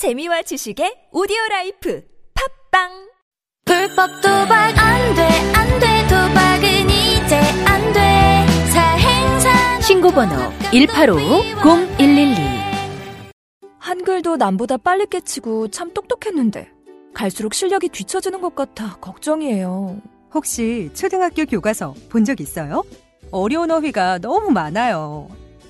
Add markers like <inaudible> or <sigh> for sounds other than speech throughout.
재미와 지식의 오디오 라이프 팟빵 불법 도박 안 돼, 안 돼, 도박은 이제 안 돼. 사행사 신고번호 185-0112 한글도 남보다 빨리 깨치고 참 똑똑했는데 갈수록 실력이 뒤처지는 것 같아 걱정이에요. 혹시 초등학교 교과서 본 적 있어요? 어려운 어휘가 너무 많아요.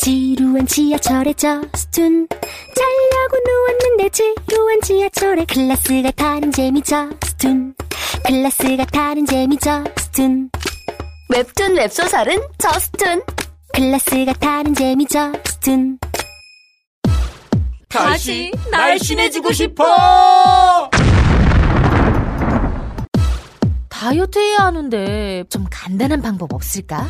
지루한 지하철에 저스툰. 자려고 누웠는데 지루한 지하철에 클래스가 다른 재미 저스툰. 클래스가 다른 재미 저스툰. 웹툰 웹소설은 저스툰. 클래스가 다른 재미 저스툰. 다시 날씬해지고 싶어! 다이어트 해야 하는데 좀 간단한 방법 없을까?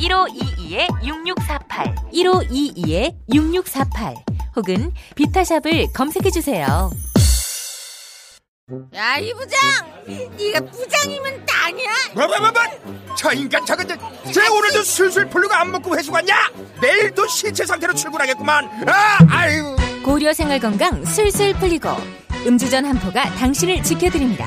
1522-6648 1522-6648 혹은 비타샵을 검색해주세요. 야, 이 부장! 네가 부장이면 땅이야! 뭐뭐뭐뭐! 저 인간 저건 쟤 오늘도 술술 풀리고 안 먹고 회수 갔냐? 내일도 신체 상태로 출근하겠구만. 아, 아유. 고려 생활 건강 술술 풀리고 음주전 한포가 당신을 지켜드립니다.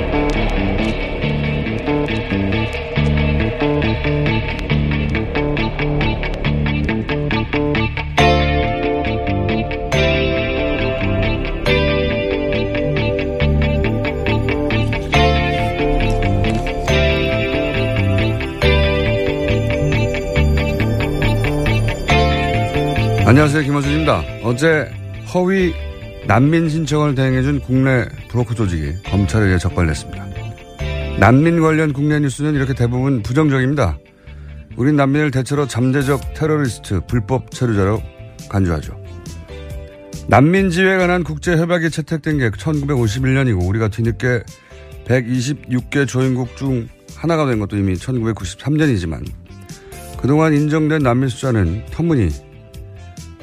안녕하세요. 김호준입니다. 어제 허위 난민 신청을 대행해준 국내 브로커 조직이 검찰에 의해 적발됐습니다. 난민 관련 국내 뉴스는 이렇게 대부분 부정적입니다. 우린 난민을 대체로 잠재적 테러리스트, 불법 체류자로 간주하죠. 난민지에 관한 국제협약이 채택된 게 1951년이고 우리가 뒤늦게 126개 조인국 중 하나가 된 것도 이미 1993년이지만 그동안 인정된 난민 숫자는 터무니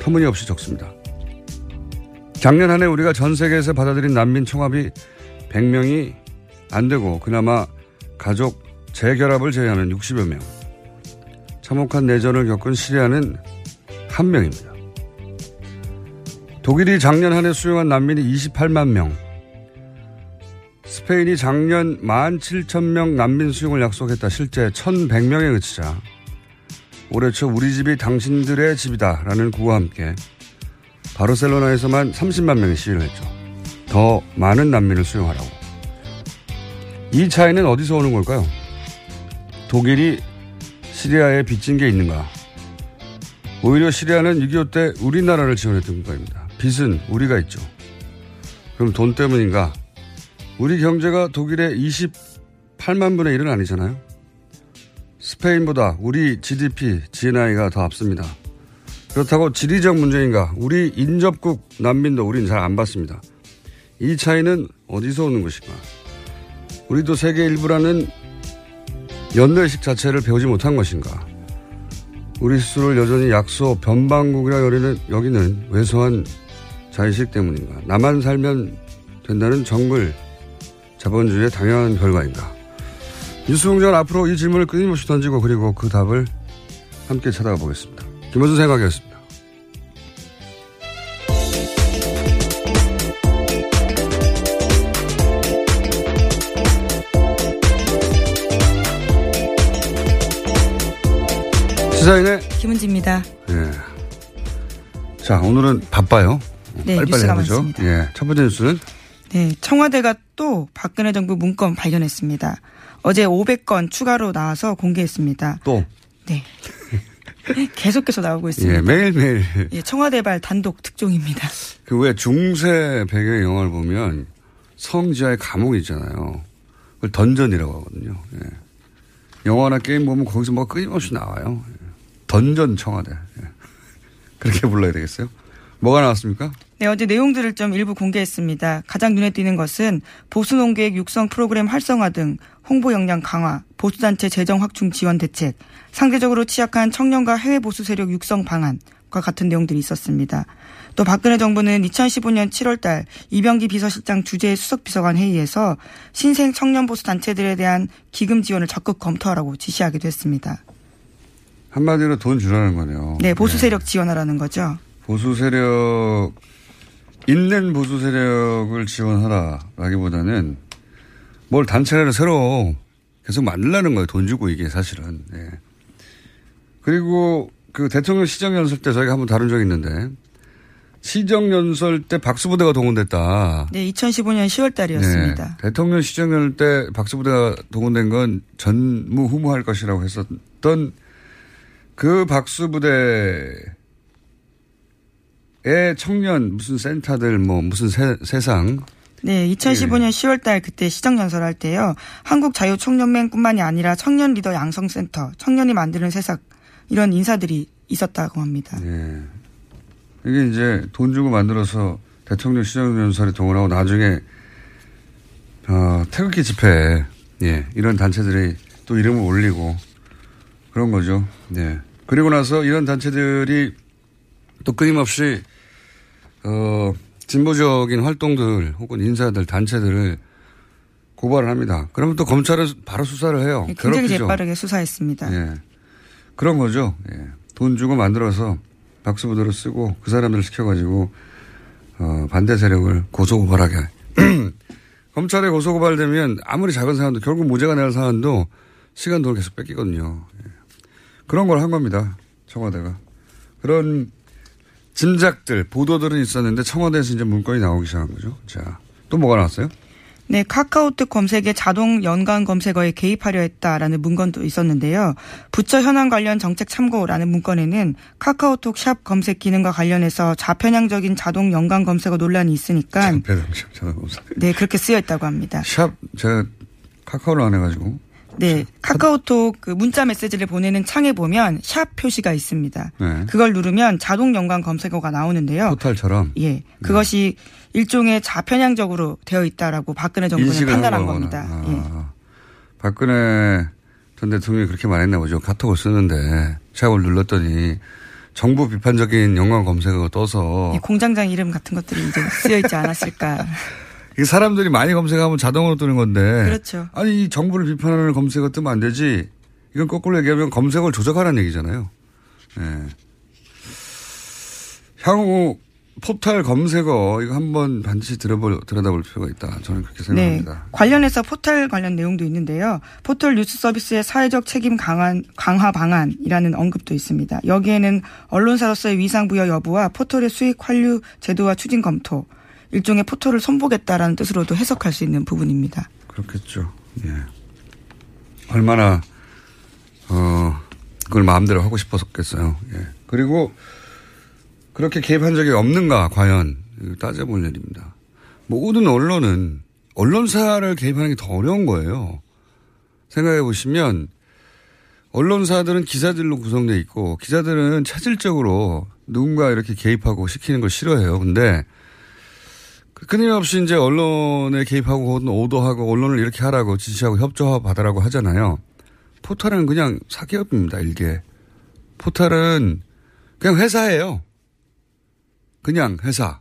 터무니없이 적습니다. 작년 한 해 우리가 전 세계에서 받아들인 난민 총합이 100명이 안 되고 그나마 가족 재결합을 제외하면 60여 명. 참혹한 내전을 겪은 시리아는 한 명입니다. 독일이 작년 한 해 수용한 난민이 28만 명. 스페인이 작년 17,000명 난민 수용을 약속했다. 실제 1,100명에 그치자 올해 초 우리 집이 당신들의 집이다라는 구호와 함께 바르셀로나에서만 30만 명이 시위를 했죠. 더 많은 난민을 수용하라고. 이 차이는 어디서 오는 걸까요? 독일이 시리아에 빚진 게 있는가? 오히려 시리아는 6.25 때 우리나라를 지원했던 국가입니다. 빚은 우리가 있죠. 그럼 돈 때문인가? 우리 경제가 독일의 28만 분의 1은 아니잖아요? 스페인보다 우리 GDP, GNI가 더 앞섭니다. 그렇다고 지리적 문제인가? 우리 인접국 난민도 우린 잘 안 받습니다. 이 차이는 어디서 오는 것인가? 우리도 세계 일부라는 연례식 자체를 배우지 못한 것인가? 우리 스스로를 여전히 약소 변방국이라 여기는, 여기는 왜소한 자의식 때문인가? 나만 살면 된다는 정글 자본주의의 당연한 결과인가? 뉴스공장 앞으로 이 질문을 끊임없이 던지고 그리고 그 답을 함께 찾아가 보겠습니다. 김원준 생각이었습니다. 시사인의 김은지입니다. 예. 자, 오늘은 바빠요. 네, 빨리빨리 해보죠. 예. 첫 번째 뉴스는 네, 청와대가 또 박근혜 정부 문건 발견했습니다. 어제 500건 추가로 나와서 공개했습니다. 또, 네. <laughs> 계속해서 나오고 있습니다. 예, 매일매일 예, 청와대발 단독 특종입니다. 그 왜 중세 배경의 영화를 보면 성지하에 감옥이 있잖아요. 그걸 던전이라고 하거든요. 예. 영화나 게임 보면 거기서 뭐 끊임없이 나와요. 예. 던전 청와대. 예. <laughs> 그렇게 불러야 되겠어요? 뭐가 나왔습니까? 네, 어제 내용들을 좀 일부 공개했습니다. 가장 눈에 띄는 것은 보수 농객 육성 프로그램 활성화 등 홍보 역량 강화, 보수단체 재정 확충 지원 대책, 상대적으로 취약한 청년과 해외 보수 세력 육성 방안 과 같은 내용들이 있었습니다. 또 박근혜 정부는 2015년 7월달 이병기 비서실장 주재 수석 비서관 회의에서 신생 청년 보수 단체들에 대한 기금 지원을 적극 검토하라고 지시하기도 했습니다. 한마디로 돈 주라는 거네요. 네, 보수 세력 지원하라는 거죠. 보수 세력 있는 보수 세력을 지원하라라기보다는 뭘 단체를 새로 계속 만들라는 거예요. 돈 주고 이게 사실은. 네. 그리고 그 대통령 시정연설 때 저희가 한번 다룬 적이 있는데 시정연설 때 박수부대가 동원됐다. 네, 2015년 10월 달이었습니다. 네, 대통령 시정연설 때 박수부대가 동원된 건 전무후무할 것이라고 했었던 그 박수부대 의 청년 무슨 센터들 뭐 무슨 세, 세상 네, 2015년 예. 10월 달 그때 시정 연설할 때요. 한국 자유 청년맹뿐만이 아니라 청년 리더 양성 센터, 청년이 만드는 세상 이런 인사들이 있었다고 합니다. 네. 이게 이제 돈 주고 만들어서 대통령 시정 연설에 동원하고 나중에 어, 태극기 집회 예, 이런 단체들이 또 이름을 올리고 그런 거죠. 네. 그리고 나서 이런 단체들이 또 끊임없이 어, 진보적인 활동들 혹은 인사들 단체들을 고발을 합니다. 그러면 또 검찰은 바로 수사를 해요. 네, 굉장히 재빠르게 수사했습니다. 예. 그런 거죠. 예. 돈 주고 만들어서 박수부대로 쓰고 그 사람들을 시켜가지고 어, 반대 세력을 고소고발하게. <clears throat> 검찰에 고소고발되면 아무리 작은 사안도 결국 무죄가 날 사안도 시간 돈을 계속 뺏기거든요. 예. 그런 걸 한 겁니다. 청와대가. 그런 짐작들, 보도들은 있었는데 청와대에서 이제 문건이 나오기 시작한 거죠. 자, 또 뭐가 나왔어요? 네, 카카오톡 검색에 자동 연관 검색어에 개입하려 했다라는 문건도 있었는데요. 부처 현황 관련 정책 참고라는 문건에는 카카오톡 샵 검색 기능과 관련해서 좌편향적인 자동 연관 검색어 논란이 있으니까 좌편향적 자동 검색. 네, 그렇게 쓰여 있다고 합니다. 샵 제가 카카오를 안 해가지고 네. 카카오톡 그 문자 메시지를 보내는 창에 보면 샵 표시가 있습니다. 네. 그걸 누르면 자동 연관 검색어가 나오는데요. 포탈처럼? 예. 네. 그것이 네. 일종의 좌편향적으로 되어 있다라고 박근혜 정부는 판단한 겁니다. 아. 예. 박근혜 전 대통령이 그렇게 말했나 보죠. 카톡을 쓰는데 샵을 눌렀더니 정부 비판적인 연관 검색어가 떠서 예, 공장장 이름 같은 것들이 이제 쓰여 있지 않았을까. <laughs> 사람들이 많이 검색하면 자동으로 뜨는 건데. 그렇죠. 아니, 이 정부를 비판하는 검색어 뜨면 안 되지. 이건 거꾸로 얘기하면 검색어를 조작하라는 얘기잖아요. 네. 향후 포탈 검색어 이거 한번 반드시 들어볼, 들여다볼 필요가 있다. 저는 그렇게 생각합니다. 네. 관련해서 포탈 관련 내용도 있는데요. 포털 뉴스 서비스의 사회적 책임 강화, 강화 방안이라는 언급도 있습니다. 여기에는 언론사로서의 위상 부여 여부와 포털의 수익 환류 제도와 추진 검토, 일종의 포토를 손보겠다라는 뜻으로도 해석할 수 있는 부분입니다. 그렇겠죠. 예. 얼마나 어 그걸 마음대로 하고 싶었겠어요. 예. 그리고 그렇게 개입한 적이 없는가 과연 따져볼 일입니다. 모든 언론은 언론사를 개입하는 게 더 어려운 거예요. 생각해 보시면 언론사들은 기자들로 구성되어 있고 기자들은 체질적으로 누군가 이렇게 개입하고 시키는 걸 싫어해요. 근데 끊임없이 이제 언론에 개입하고 오도하고 언론을 이렇게 하라고 지시하고 협조 받으라고 하잖아요. 포탈은 그냥 사기업입니다, 일개. 포탈은 그냥 회사예요. 그냥 회사.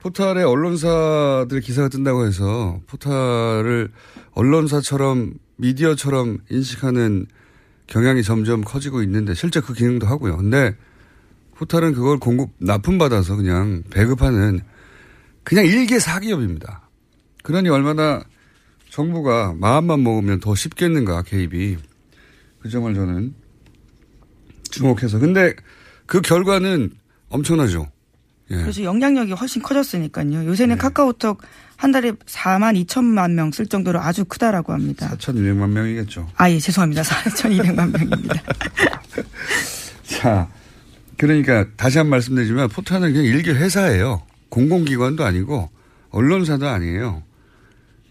포탈에 언론사들의 기사가 뜬다고 해서 포탈을 언론사처럼 미디어처럼 인식하는 경향이 점점 커지고 있는데 실제 그 기능도 하고요. 근데 포탈은 그걸 공급 납품받아서 그냥 배급하는 그냥 일개 사기업입니다. 그러니 얼마나 정부가 마음만 먹으면 더 쉽겠는가 개입이 그 점을 저는 주목해서 근데 그 결과는 엄청나죠. 예. 그래서 영향력이 훨씬 커졌으니까요. 요새는 네. 카카오톡 한 달에 4만 2천만 명 쓸 정도로 아주 크다라고 합니다. 4,200만 명이겠죠. 아, 예, 죄송합니다. 4,200만 명입니다. <laughs> 자, 그러니까 다시 한번 말씀드리지만 포탈은 그냥 일개 회사예요. 공공기관도 아니고 언론사도 아니에요.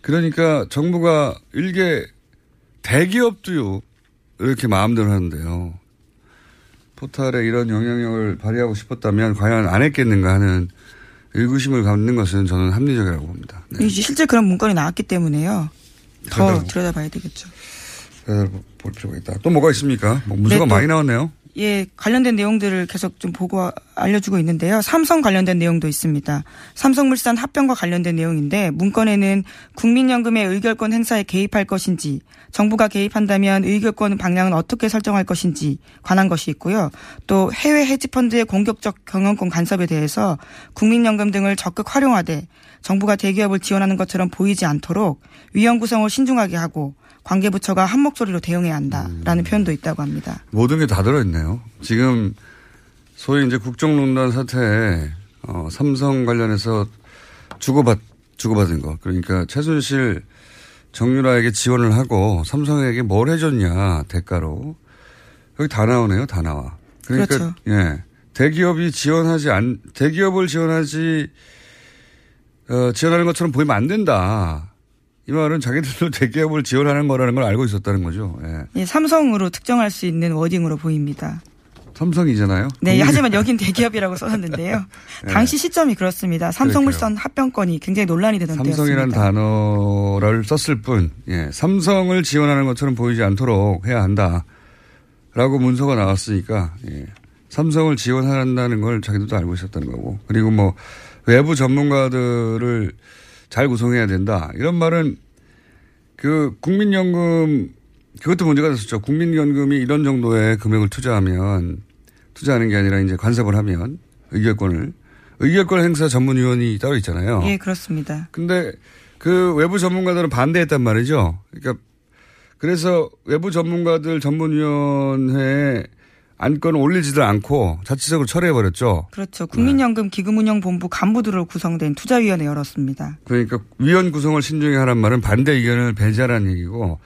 그러니까 정부가 일개 대기업도요 이렇게 마음대로 하는데요. 포탈에 이런 영향력을 발휘하고 싶었다면 과연 안 했겠는가 하는 의구심을 갖는 것은 저는 합리적이라고 봅니다. 네. 실제 그런 문건이 나왔기 때문에요. 더. 들여다봐야 되겠죠. 볼 필요가 있다. 또 뭐가 있습니까? 뭐 문서가 네, 또- 많이 나왔네요. 예, 관련된 내용들을 계속 좀 보고 알려주고 있는데요. 삼성 관련된 내용도 있습니다. 삼성물산 합병과 관련된 내용인데 문건에는 국민연금의 의결권 행사에 개입할 것인지 정부가 개입한다면 의결권 방향은 어떻게 설정할 것인지 관한 것이 있고요. 또 해외 헤지펀드의 공격적 경영권 간섭에 대해서 국민연금 등을 적극 활용하되 정부가 대기업을 지원하는 것처럼 보이지 않도록 위원 구성을 신중하게 하고 관계부처가 한 목소리로 대응해야 한다라는 표현도 있다고 합니다. 모든 게 다 들어있네요. 지금 소위 이제 국정농단 사태에 어, 삼성 관련해서 주고받 주고받은 거 그러니까 최순실 정유라에게 지원을 하고 삼성에게 뭘 해줬냐 대가로 여기 다 나오네요. 다 나와. 그러니까 그렇죠. 예 대기업이 지원하지 안 대기업을 지원하지 어, 지원하는 것처럼 보이면 안 된다. 이 말은 자기들도 <laughs> 대기업을 지원하는 거라는 걸 알고 있었다는 거죠. 예. 예, 삼성으로 특정할 수 있는 워딩으로 보입니다. 삼성이잖아요. 네, 하지만 여긴 대기업이라고 써놨는데요. 네. <laughs> 당시 시점이 그렇습니다. 삼성물산 합병권이 굉장히 논란이 되던 삼성이라는 때였습니다. 단어를 썼을 뿐, 예, 삼성을 지원하는 것처럼 보이지 않도록 해야 한다. 라고 문서가 나왔으니까, 예, 삼성을 지원한다는 걸 자기들도 알고 있었다는 거고. 그리고 뭐, 외부 전문가들을 잘 구성해야 된다. 이런 말은 그 국민연금, 그것도 문제가 됐었죠. 국민연금이 이런 정도의 금액을 투자하면, 투자하는 게 아니라 이제 간섭을 하면, 의결권을, 의결권 행사 전문위원이 따로 있잖아요. 예, 그렇습니다. 근데 그 외부 전문가들은 반대했단 말이죠. 그러니까 그래서 외부 전문가들 전문위원회에 안건을 올리지도 않고 자체적으로 철회해버렸죠. 그렇죠. 국민연금 기금운용본부 간부들로 구성된 투자위원회 열었습니다. 그러니까 위원 구성을 신중히 하란 말은 반대 의견을 배제하라는 얘기고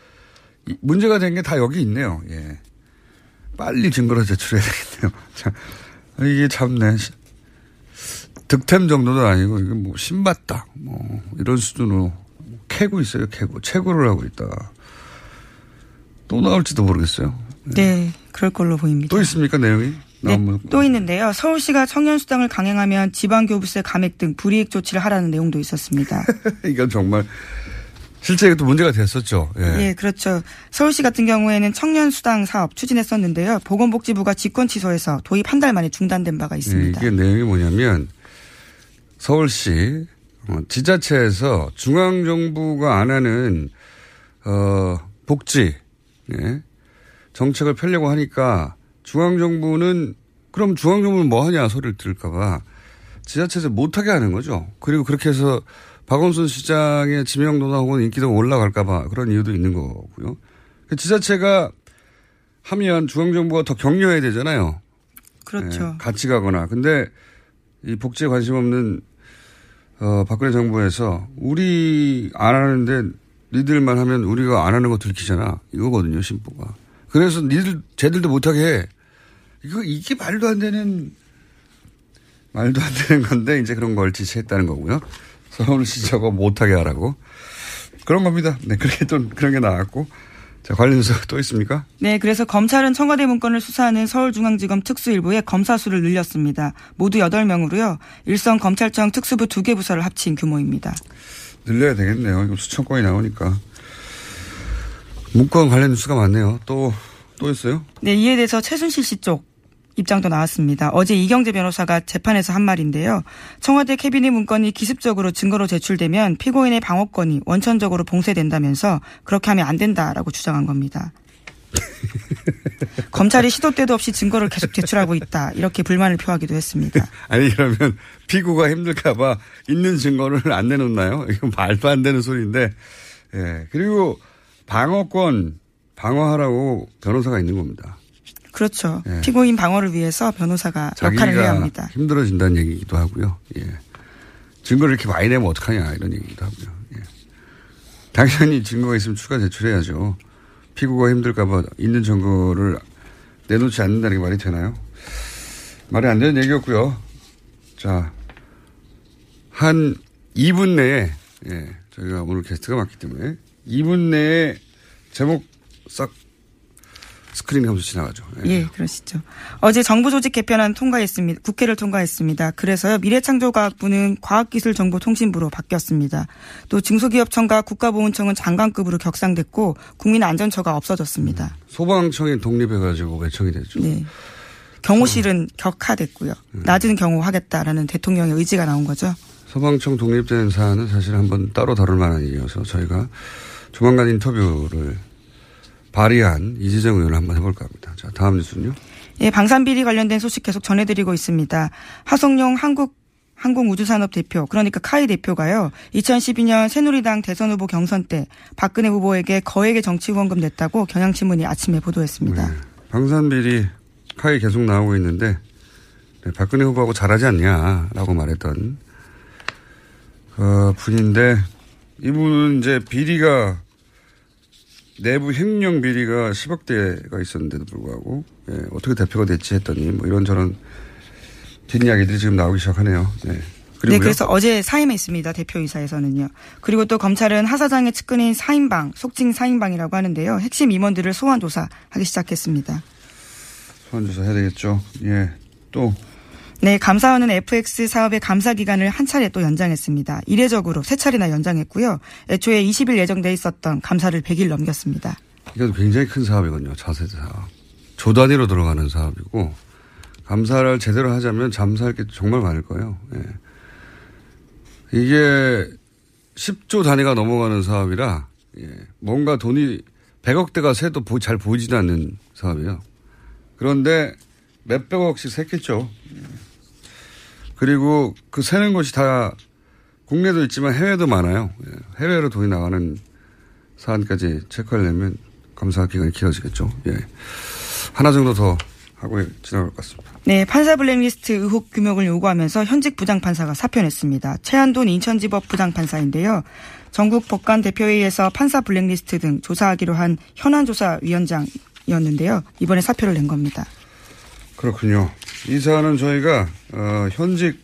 이- 문제가 된 게 다 여기 있네요. 예. 빨리 증거를 제출해야 되겠네요. <laughs> 자, 이게 참네. 시- 득템 정도도 아니고 이게 뭐 신받다 뭐 이런 수준으로 캐고 있어요. 캐고 채굴을 하고 있다. 또 나올지도 모르겠어요. 네, 그럴 걸로 보입니다. 또 있습니까 내용이? 네, 또 있는데요. 서울시가 청년수당을 강행하면 지방교부세 감액 등 불이익 조치를 하라는 내용도 있었습니다. <laughs> 이건 정말 실제 이것도 문제가 됐었죠. 예. 예, 그렇죠. 서울시 같은 경우에는 청년수당 사업 추진했었는데요. 보건복지부가 직권 취소해서 도입 한 달 만에 중단된 바가 예, 있습니다. 이게 내용이 뭐냐면 서울시 어, 지자체에서 중앙정부가 안 하는 어, 복지 예, 정책을 펴려고 하니까 중앙정부는 그럼 중앙정부는 뭐 하냐 소리를 들을까봐 지자체에서 못하게 하는 거죠. 그리고 그렇게 해서 박원순 시장의 지명도나 혹은 인기도가 올라갈까봐 그런 이유도 있는 거고요. 지자체가 하면 중앙정부가 더 격려해야 되잖아요. 그렇죠. 예, 같이 가거나. 근데 이 복지에 관심 없는 어, 박근혜 정부에서 우리 안 하는데 니들만 하면 우리가 안 하는 거 들키잖아. 이거거든요, 심보가. 그래서 니들, 쟤들도 못하게 해. 이거, 이게 말도 안 되는, 말도 안 되는 건데, 이제 그런 걸 지시했다는 거고요. 서울시 저거 못하게 하라고. 그런 겁니다. 네, 그렇게 또 그런 게 나왔고. 자, 관련해서 또 있습니까? 네, 그래서 검찰은 청와대 문건을 수사하는 서울중앙지검 특수일부의 검사 수를 늘렸습니다. 모두 8명으로요. 일선 검찰청 특수부 2개 부서를 합친 규모입니다. 늘려야 되겠네요. 이거 수천 건이 나오니까. 문건 관련 뉴스가 많네요. 또, 또 있어요? 네, 이에 대해서 최순실 씨 쪽 입장도 나왔습니다. 어제 이경재 변호사가 재판에서 한 말인데요. 청와대 캐비닛 문건이 기습적으로 증거로 제출되면 피고인의 방어권이 원천적으로 봉쇄된다면서 그렇게 하면 안 된다라고 주장한 겁니다. <laughs> 검찰이 시도 때도 없이 증거를 계속 제출하고 있다. 이렇게 불만을 표하기도 했습니다. <laughs> 아니, 그러면 피고가 힘들까봐 있는 증거를 안 내놓나요? 이건 말도 안 되는 소리인데. 예. 그리고 방어권 방어하라고 변호사가 있는 겁니다. 그렇죠. 예. 피고인 방어를 위해서 변호사가 역할을 해야 합니다. 힘들어진다는 얘기기도 하고요. 예. 증거를 이렇게 많이 내면 어떡하냐 이런 얘기기도 하고요. 예. 당연히 증거가 있으면 추가 제출해야죠. 피고가 힘들까봐 있는 증거를 내놓지 않는다는 게 말이 되나요? 말이 안 되는 얘기였고요. 자, 한 2분 내에, 예, 저희가 오늘 게스트가 많기 때문에 2분 내에 제목 싹 스크린 하면서 지나가죠. 예, 그러시죠. 어제 정부 조직 개편안 통과했습니다. 국회를 통과했습니다. 그래서요, 미래창조과학부는 과학기술정보통신부로 바뀌었습니다. 또 중소기업청과 국가보훈청은 장관급으로 격상됐고 국민안전처가 없어졌습니다. 소방청이 독립해가지고 외청이 됐죠. 네. 경호실은 격하됐고요. 낮은 경호 하겠다라는 대통령의 의지가 나온 거죠. 소방청 독립된 사안은 사실 한번 따로 다룰 만한 일이어서 저희가 조만간 인터뷰를 발의한 이재정 의원을 한번 해볼까 합니다. 자, 다음 뉴스는요. 예, 방산비리 관련된 소식 계속 전해드리고 있습니다. 하성룡 한국 항공우주산업 대표, 그러니까 카이 대표가요, 2012년 새누리당 대선 후보 경선 때 박근혜 후보에게 거액의 정치 후원금 냈다고 경향신문이 아침에 보도했습니다. 네. 방산비리 카이 계속 나오고 있는데 네, 박근혜 후보하고 잘하지 않냐라고 말했던 어, 분인데 이분은 이제 비리가 내부 횡령 비리가 10억 대가 있었는데도 불구하고 예, 어떻게 대표가 됐지 했더니 뭐 이런저런 뒷이야기들이 지금 나오기 시작하네요. 네. 네, 그래서 어제 사임했습니다. 대표이사에서는요. 그리고 또 검찰은 하 사장의 측근인 사임방, 속칭 사임방이라고 하는데요. 핵심 임원들을 소환 조사하기 시작했습니다. 소환 조사해야 되겠죠. 예. 또 네, 감사원은 FX 사업의 감사 기간을 한 차례 또 연장했습니다. 이례적으로 세 차례나 연장했고요. 애초에 20일 예정돼 있었던 감사를 100일 넘겼습니다. 이것도 굉장히 큰 사업이거든요. 자세대 사업. 조 단위로 들어가는 사업이고 감사를 제대로 하자면 잠사할 게 정말 많을 거예요. 예. 이게 10조 단위가 넘어가는 사업이라 예. 뭔가 돈이 100억대가 새도 잘 보이지도 않는 사업이에요. 그런데 몇백억씩 샜겠죠. 그리고 그 새는 곳이 다 국내도 있지만 해외도 많아요. 예. 해외로 돈이 나가는 사안까지 체크하려면 감사 기간이 길어지겠죠. 예. 하나 정도 더 하고 지나갈 것 같습니다. 네, 판사 블랙리스트 의혹 규명을 요구하면서 현직 부장판사가 사표냈습니다. 최한돈 인천지법 부장판사인데요. 전국 법관 대표회의에서 판사 블랙리스트 등 조사하기로 한 현안조사위원장이었는데요. 이번에 사표를 낸 겁니다. 그렇군요. 이 사안은 저희가 어, 현직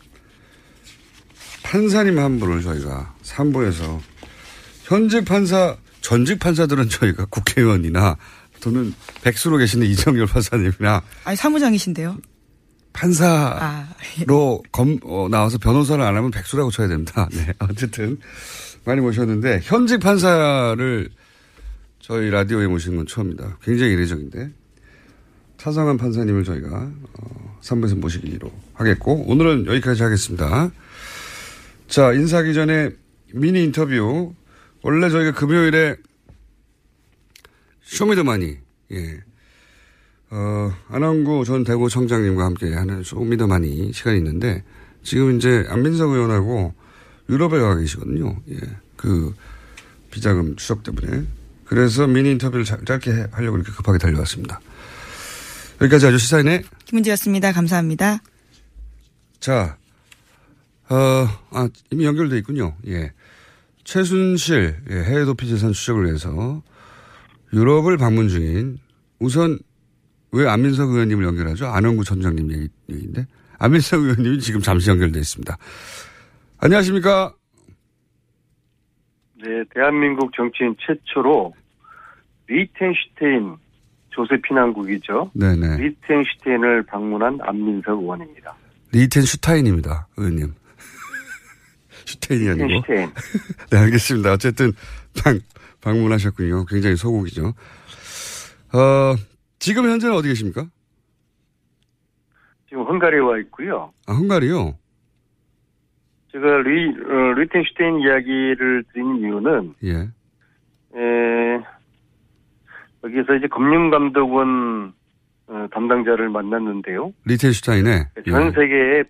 판사님 한 분을 저희가 3부에서 현직 판사 전직 판사들은 저희가 국회의원이나 또는 백수로 계시는 이정열 판사님이나 아니 사무장이신데요. 판사로 아, 예. 검 어, 나와서 변호사를 안 하면 백수라고 쳐야 됩니다. <laughs> 네, 어쨌든 많이 모셨는데 현직 판사를 저희 라디오에 모시는 건 처음입니다. 굉장히 이례적인데 차상한 판사님을 저희가 어, 3부에서 모시기로 하겠고 오늘은 여기까지 하겠습니다. 자 인사하기 전에 미니 인터뷰 원래 저희가 금요일에 쇼미더마니 예. 어, 안원구 전 대구청장님과 함께 하는 쇼미더마니 시간이 있는데 지금 이제 안민석 의원하고 유럽에 가 계시거든요. 예. 그 비자금 추적 때문에. 그래서 미니 인터뷰를 짧게 하려고 이렇게 급하게 달려왔습니다. 여기까지 아주 시사인의 김은지였습니다. 감사합니다. 자, 어, 아, 이미 연결돼 있군요. 예. 최순실 예, 해외 도피 재산 추적을 위해서 유럽을 방문 중인 우선 왜 안민석 의원님을 연결하죠? 안원구 전장님 얘기, 얘기인데 안민석 의원님이 지금 잠시 연결돼 있습니다. 안녕하십니까? 네, 대한민국 정치인 최초로 리텐슈테인 조세피난국이죠. 네네. 리텐슈테인을 방문한 안민석 의원입니다. 리텐슈타인입니다, 의원님. <laughs> 슈테인이 아니고. 리텐슈테인. <laughs> 네, 알겠습니다. 어쨌든 방, 방문하셨군요. 굉장히 소국이죠. 어, 지금 현재는 어디 계십니까? 지금 헝가리에 와 있고요. 아, 헝가리요? 제가 리, 어, 리텐슈테인 이야기를 드린 이유는, 예. 에, 여기서 이제 금융감독원 어, 담당자를 만났는데요. 리텐슈타인에? 전 세계에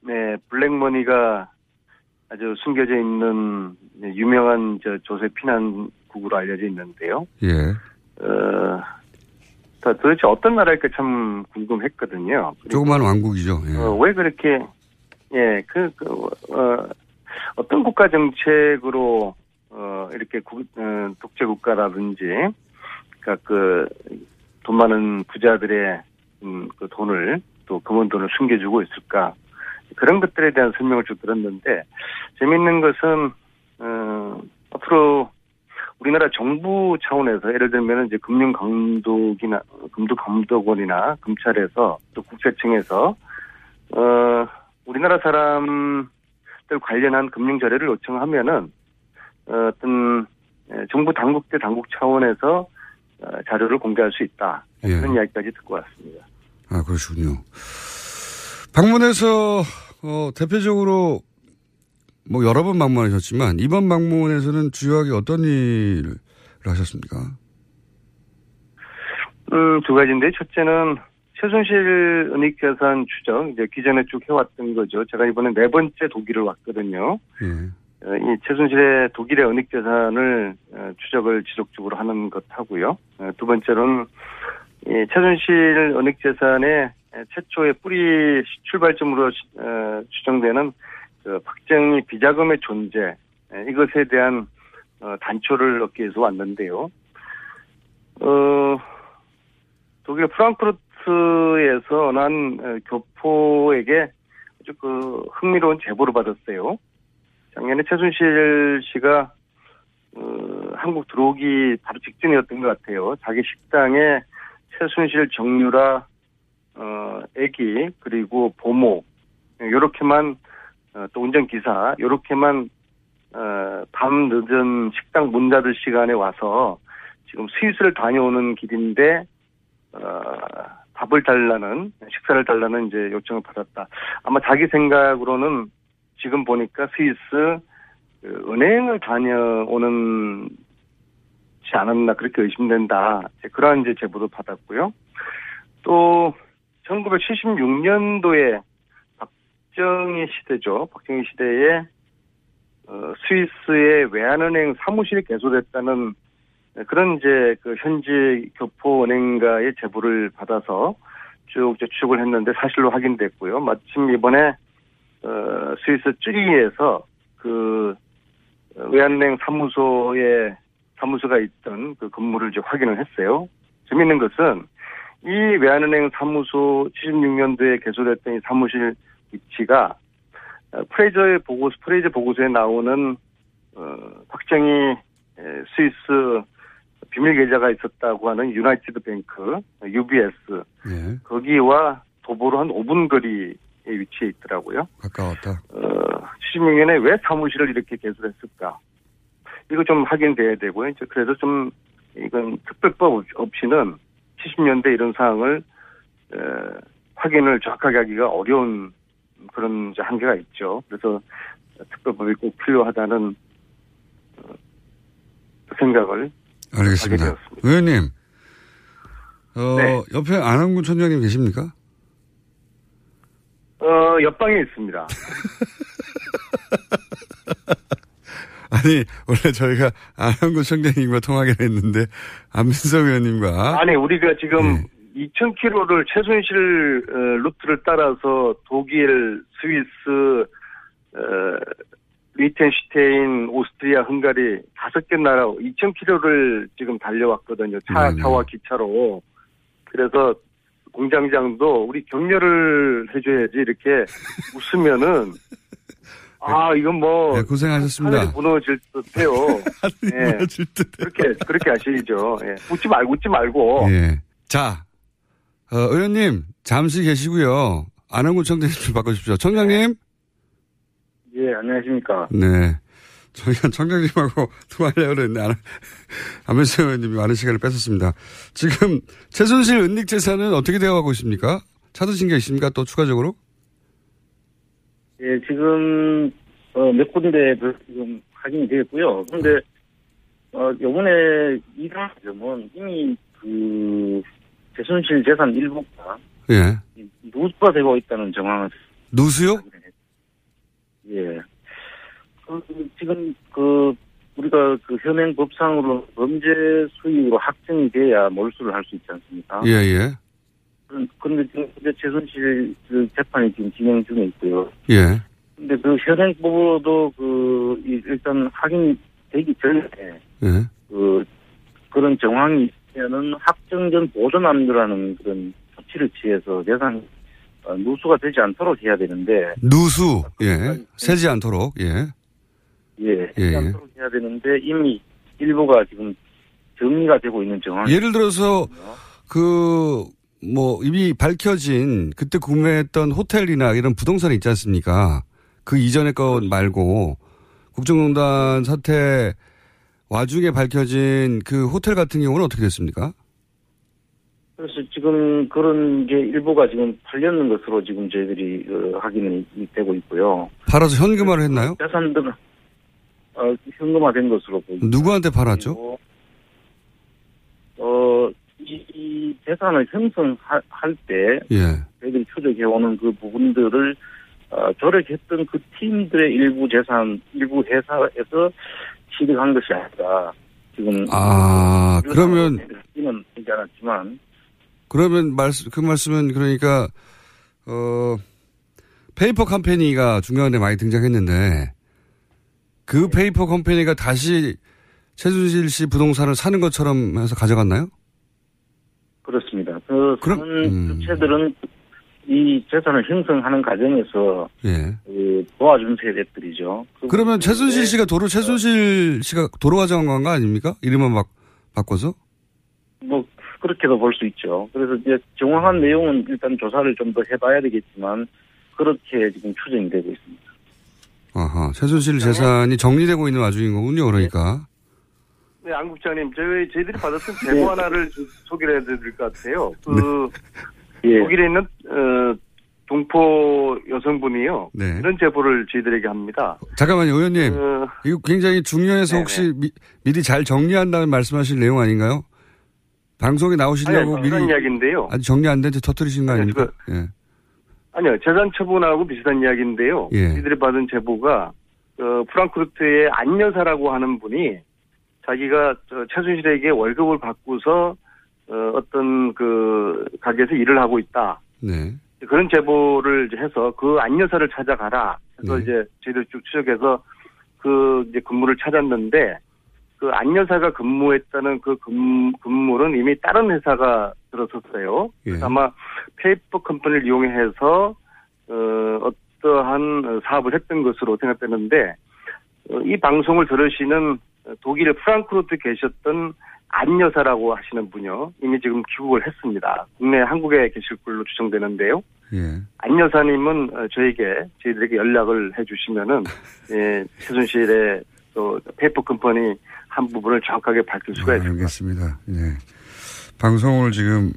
네, 블랙머니가 아주 숨겨져 있는 유명한 저 조세 피난국으로 알려져 있는데요. 예. 어, 도대체 어떤 나라일까 참 궁금했거든요. 조그만 왕국이죠. 예. 어, 왜 그렇게 예, 그, 그 어, 어떤 국가 정책으로 어, 이렇게 국, 어, 독재 국가라든지 그러니까 그 돈 많은 부자들의 음, 그 돈을 또 금은 돈을 숨겨주고 있을까? 그런 것들에 대한 설명을 쭉 들었는데 재밌는 것은 어, 앞으로 우리나라 정부 차원에서 예를 들면 이제 금융 감독이나 금융 감독원이나 검찰에서 또 국세청에서 어 우리나라 사람들 관련한 금융 자료를 요청하면은 어, 어떤 예, 정부 당국 대 당국 차원에서 어, 자료를 공개할 수 있다 예. 그런 이야기까지 듣고 왔습니다. 아, 그러시군요. 방문해서, 어, 대표적으로, 뭐, 여러 번 방문하셨지만, 이번 방문에서는 주요하게 어떤 일을 하셨습니까? 음, 두 가지인데, 첫째는 최순실 은닉재산 추적, 이제 기존에 쭉 해왔던 거죠. 제가 이번에 네 번째 독일을 왔거든요. 예. 어, 이 최순실의 독일의 은닉 재산을 어, 추적을 지속적으로 하는 것 하고요. 어, 두 번째로는 이 최순실 은닉 재산의 최초의 뿌리 출발점으로 어, 추정되는 그 박정희 비자금의 존재 에, 이것에 대한 어, 단초를 얻기 위해서 왔는데요. 어, 독일 프랑크푸르트에서 난 어, 교포에게 아주 그 흥미로운 제보를 받았어요. 작년에 최순실 씨가 어, 한국 들어오기 바로 직전이었던 것 같아요. 자기 식당에 최순실 정유라 어, 애기 그리고 보모 요렇게만 어, 또 운전기사 요렇게만 어, 밤 늦은 식당 문 닫을 시간에 와서 지금 스위스를 다녀오는 길인데 어, 밥을 달라는 식사를 달라는 이제 요청을 받았다. 아마 자기 생각으로는 지금 보니까 스위스 그 은행을 다녀오는 지 않았나 그렇게 의심된다. 그런 이제 제보도 받았고요. 또 1976년도에 박정희 시대죠. 박정희 시대에 어, 스위스의 외환은행 사무실이 개소됐다는 그런 이제 그 현지 교포은행가의 제보를 받아서 쭉 추적을 했는데 사실로 확인됐고요. 마침 이번에 어, 스위스 쭈리히에서 그 외환은행 사무소에 사무소가 있던 그 건물을 이제 확인을 했어요. 재밌는 것은 이 외환은행 사무소 76년도에 개소됐던 이 사무실 위치가 어, 프레이저의 보고서, 프레이저 보고서에 나오는 어, 에, 스위스 비밀 계좌가 있었다고 하는 유나이티드 뱅크, UBS 예. 거기와 도보로 한 5분 거리에 위치해 있더라고요. 가까웠다. 어, 76년에 왜 사무실을 이렇게 개설했을까? 이거 좀 확인돼야 되고요. 이제 그래서 좀 이건 특별법 없- 없이는 70년대 이런 사항을 에, 확인을 정확하게 하기가 어려운 그런 한계가 있죠. 그래서 특별법이 꼭 필요하다는 어, 생각을 알겠습니다. 의원님, 어, 네. 옆에 안한군 총장님 계십니까? 어, 옆방에 있습니다. <laughs> 아니, 원래 저희가 안한군 총장님과 통화하기로 했는데, 안민석 의원님과. 아니 우리가 지금 네. 2,000km를 최순실 어, 루트를 따라서 독일, 스위스, 어, 리텐슈테인, 오스트리아, 헝가리 다섯 개 나라 2,000km를 지금 달려왔거든요. 차, 네 네. 차와 기차로. 그래서 공장장도 우리 격려를 해줘야지 이렇게 <laughs> 웃으면은 아 이건 뭐 네, 고생하셨습니다. 하늘이 무너질 듯해요. <laughs> 예. 무너질 듯. 그렇게 그렇게 하시죠. 예. 웃지 말고 웃지 말고. 예. 자, 어, 의원님, 잠시 계시고요. 총장님 좀 바꿔주십시오. 총장님? 예, 안녕하십니까. 네. 저희가 청장님하고 <laughs> 통화하려고 그랬는데, 안, 안민석 의원님이 많은 시간을 뺏었습니다. 지금, 최순실 은닉 재산은 어떻게 되어가고 있습니까? 찾으신 게 있습니까? 또 추가적으로? 예, 지금 어, 몇 군데 그 지금 확인이 되었고요. 그런데 어, 요번에 이런 점은 이미 그 최순실 재산 일부가 예. 누수가 되고 있다는 정황을 누수요? 예. 그, 지금 그 우리가 그 현행 법상으로 범죄 수익으로 확정이 돼야 몰수를 할 수 있지 않습니까? 예, 예. 그런- 그런데 지금 현재 최순실 그 재판이 지금 진행 중에 있고요. 예. 근데 그 현행법으로도 그 이- 일단 확인되기 전에 예. 그 그런 정황이 있으면은 확정된 보존함유라는 그런 조치를 취해서 재산 어, 누수가 되지 않도록 해야 되는데 누수. 예. 새지 않도록. 예. 예, 예, 예. 해야 되는데 이미 일부가 지금 정리가 되고 있는 정황. 예를 들어서 그 뭐 이미 밝혀진 그때 구매했던 호텔이나 이런 부동산이 있지 않습니까? 그 이전의 것 말고 국정농단 사태 와중에 밝혀진 그 호텔 같은 경우는 어떻게 됐습니까? 그래서 지금 그런 게 일부가 지금 팔렸는 것으로 지금 저희들이 어, 확인이 되고 있고요. 팔아서 현금화를 했나요? 자산들은 어, 현금화된 것으로 보입니다. 누구한테 팔았죠? 어, 이, 이 재산을 형성할 때 예. 저희들이 추적해오는 그 부분들을 어, 조력했던 그 팀들의 일부 재산, 일부 회사에서 취득한 것이 아니라 지금 아, 그러면 이는 되지 않았지만 그러면 말씀 그 말씀은 그러니까 어 페이퍼 컴퍼니가 중간에 많이 등장했는데 그 페이퍼 컴퍼니가 다시 최순실 씨 부동산을 사는 것처럼 해서 가져갔나요? 그렇습니다. 그 그럼- 음. 주체들은 이 재산을 형성하는 과정에서 예. 그 도와준 세력들이죠. 그 그러면 최순실 씨가 도로 최순실 씨가 도로 가져간 거 아닙니까? 이름만 막 바꿔서? 뭐 그렇게도 볼 수 있죠. 그래서 이제 정확한 내용은 일단 조사를 좀 더 해봐야 되겠지만 그렇게 지금 추정이 되고 있습니다. 아하. 최순실 재산이 정리되고 있는 와중인 거군요. 그러니까. 네, 안 국장님, 저희, 저희들이 받았던 제보 하나를 좀 소개를 해드릴 것 같아요. 그, 예. 독일에 있는, 어, 동포 여성분이요. 네. 이런 제보를 저희들에게 합니다. 잠깐만요, 의원님. 어, 이거 굉장히 중요해서 네네. 혹시 미, 미리 잘 정리한다는 말씀하실 내용 아닌가요? 방송에 나오시려고 아니, 미리 이야기인데요. 아직 정리 안 된 채 터뜨리신 거 아니, 아닙니까? 예. 아니요, 재산 처분하고 비슷한 이야기인데요. 예. 저희들이 받은 제보가, 어, 프랑크푸르트의 안여사라고 하는 분이 자기가 저 최순실에게 월급을 받고서, 어, 어떤 그 가게에서 일을 하고 있다. 네. 그런 제보를 이제 해서 그 안여사를 찾아가라. 그래서 네. 이제 저희들 쭉 추적해서 그 이제 건물을 찾았는데 그 안여사가 근무했다는 그 건, 건물은 이미 다른 회사가 들어섰어요. 예. 아마 페이퍼 컴퍼니를 이용해서 어, 어떠한 사업을 했던 것으로 생각되는데 어, 이 방송을 들으시는 독일 프랑크푸르트 계셨던 안 여사라고 하시는 분요 이미 지금 귀국을 했습니다. 국내 한국에 계실 걸로 추정되는데요. 예. 안 여사님은 어, 저에게 저희들에게 연락을 해주시면은 <laughs> 예, 최순실의 또 페이퍼 컴퍼니 한 부분을 정확하게 밝힐 수가 아, 있습니다. 알겠습니다. 예. 방송을 지금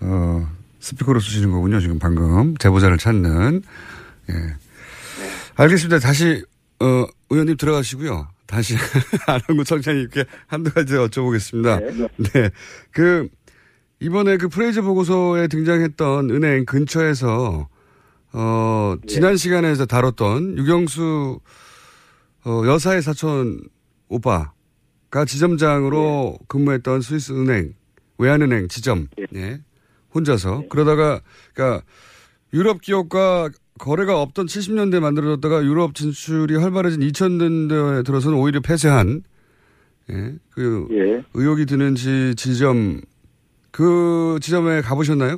어 스피커로 쓰시는 거군요. 지금 방금 제보자를 찾는. 예. 알겠습니다. 다시 어 의원님 들어가시고요. 다시 <laughs> 안원구 청장님께 한두 가지 여쭤보겠습니다. 네. 그 이번에 그 프레이저 보고서에 등장했던 은행 근처에서 어 지난 시간에서 다뤘던 유경수 어 여사의 사촌 오빠가 지점장으로 근무했던 스위스 은행 외환은행 지점 예. 혼자서 그러다가 그러니까 유럽 기업과 거래가 없던 70년대 만들어졌다가 유럽 진출이 활발해진 2000년대에 들어서는 오히려 폐쇄한 예, 그 예. 의혹이 드는 지, 지점 그 지점에 가보셨나요?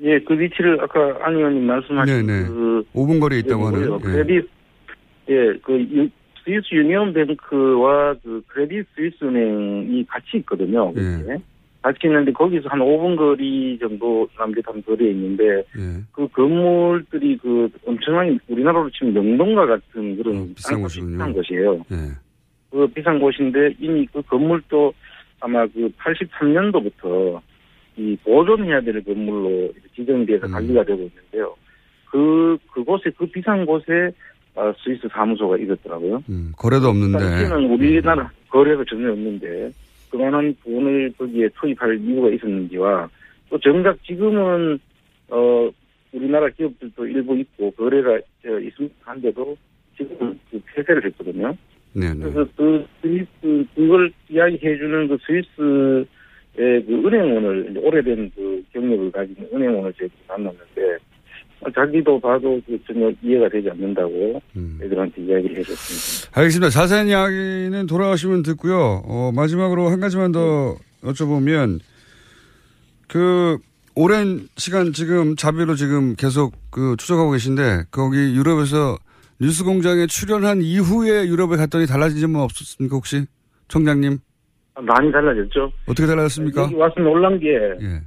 예, 그 위치를 아까 안 의원님 말씀하신 네네. 그 5분 거리에 있다고 하는. 뭐예요? 예. 크레딧 예, 그 유- 스위스 유니온 뱅크와 그 크레딧 스위스 은행이 같이 있거든요. 예. 같이 있는데 거기서 한 5분 거리 정도 남짓한 거리에 있는데 예. 그 건물들이 그 엄청난 우리나라로 치면 명동과 같은 그런 어, 비싼 곳이군요. 비싼 곳이에요. 예. 그 비싼 곳인데 이미 그 건물도 아마 그 83년도부터 이 보존해야 될 건물로 이렇게 지정이 돼서 음. 관리가 되고 있는데요. 그 그곳에 그 비싼 곳에 어, 스위스 사무소가 있었더라고요. 음, 거래도 없는데. 당시에는 우리나라 거래가 전혀 없는데 그만한 돈을 거기에 투입할 이유가 있었는지와 또 정작 지금은 어 우리나라 기업들도 일부 있고 거래가 저 있습니다 한데도 지금 그 폐쇄를 했거든요. 네, 네. 그래서 그 스위스 그걸 이야기해주는 그 스위스의 그 은행원을 오래된 그 경력을 가진 은행원을 제가 만났는데 어, 자기도 봐도 그 전혀 이해가 되지 않는다고 음. 애들한테 이야기를 해줬습니다. 알겠습니다. 자세한 이야기는 돌아가시면 듣고요. 어, 마지막으로 한 가지만 더 여쭤보면 그 오랜 시간 지금 자비로 지금 계속 그 추적하고 계신데 거기 유럽에서 뉴스 공장에 출연한 이후에 유럽에 갔더니 달라진 점은 없었습니까 혹시 청장님? 많이 달라졌죠. 어떻게 달라졌습니까? 와서 놀란 게, 예.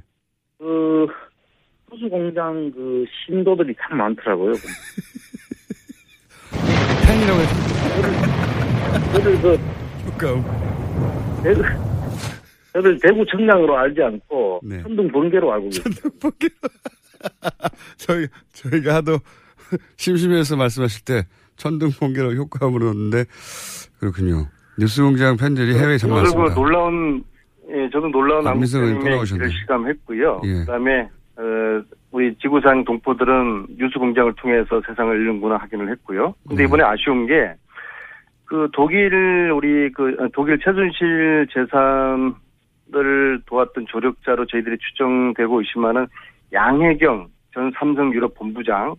그, 호수 공장 그 신도들이 참 많더라고요. 팬이라고 했 저를 그, 대구, 저를 대구 청량으로 알지 않고, 네. 천둥 번개로 알고 계세요. <laughs> 저희 저희가 하도 심심해서 말씀하실 때 천둥 번개로 효과음을 넣었는데 그렇군요. 뉴스공장 팬들이 해외에 참그 많습니다. 놀라운 예, 저도 놀라운 안민석님의 돌아오셨네. 길을 실감했고요. 예. 그다음에 어, 우리 지구상 동포들은 뉴스공장을 통해서 세상을 읽는구나 확인을 했고요. 근데 네. 이번에 아쉬운 게 그 독일 우리 그 어, 독일 최순실 재산을 도왔던 조력자로 저희들이 추정되고 있지만은 양혜경 전 삼성 유럽 본부장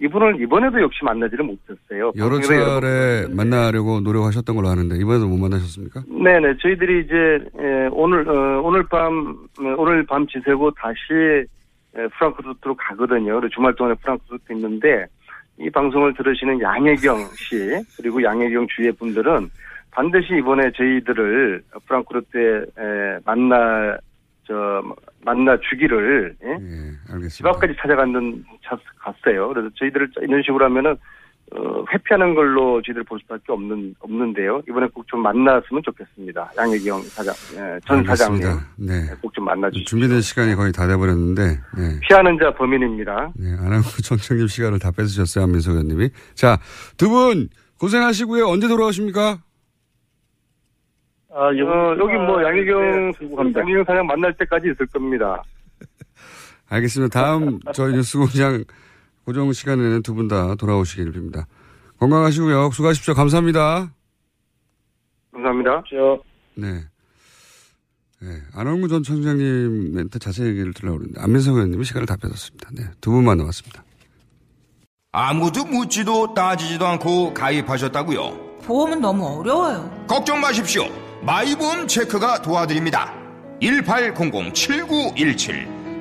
이분을 이번에도 역시 만나지를 못했어요. 여러 차례 만나려고 노력하셨던 걸로 아는데 이번에도 못 만나셨습니까? 네네 저희들이 이제 에, 오늘 어, 오늘 밤 어, 오늘 밤 지새고 다시 에, 프랑크푸르트로 가거든요. 그리고 주말 동안에 프랑크푸르트 있는데 이 방송을 들으시는 양혜경 씨 그리고 양혜경 주위의 분들은 반드시 이번에 저희들을 프랑크푸르트에 에, 만나 저 만나 주기를 예? 집 알겠습니다. 앞까지 찾아갔는 차- 갔어요. 그래서 저희들을 이런 식으로 하면은 어, 회피하는 걸로 저희들 볼 수밖에 없는 없는데요. 이번에 꼭 좀 만났으면 좋겠습니다. 양혜경 사장, 예, 전 사장님 알겠습니다. 네. 꼭 좀 만나주시죠. 준비된 시간이 거의 다 돼버렸는데, 네. 피하는 자 범인입니다. 네, 아나운서 정청님 시간을 다 뺏으셨어요, 안민석 의원님이. 자, 두 분 고생하시고요. 언제 돌아오십니까? 아, 여기, 어, 여기 뭐 양혜경 출국합니다. 양혜경 사장 만날 때까지 있을 겁니다. <laughs> 알겠습니다. 다음 저희 뉴스공장 고정 시간에는 두 분 다 돌아오시길 빕니다. 건강하시고요. 수고하십시오. 감사합니다. 감사합니다. 네. 네. 안원구 전 청장님한테 자세히 얘기를 들으려고 그러는데 안민석 의원님이 시간을 다 뺏었습니다. 네. 두 분만 나왔습니다. 아무도 묻지도 따지지도 않고 가입하셨다고요? 보험은 너무 어려워요. 걱정 마십시오. 마이보험 체크가 도와드립니다. 1800-7917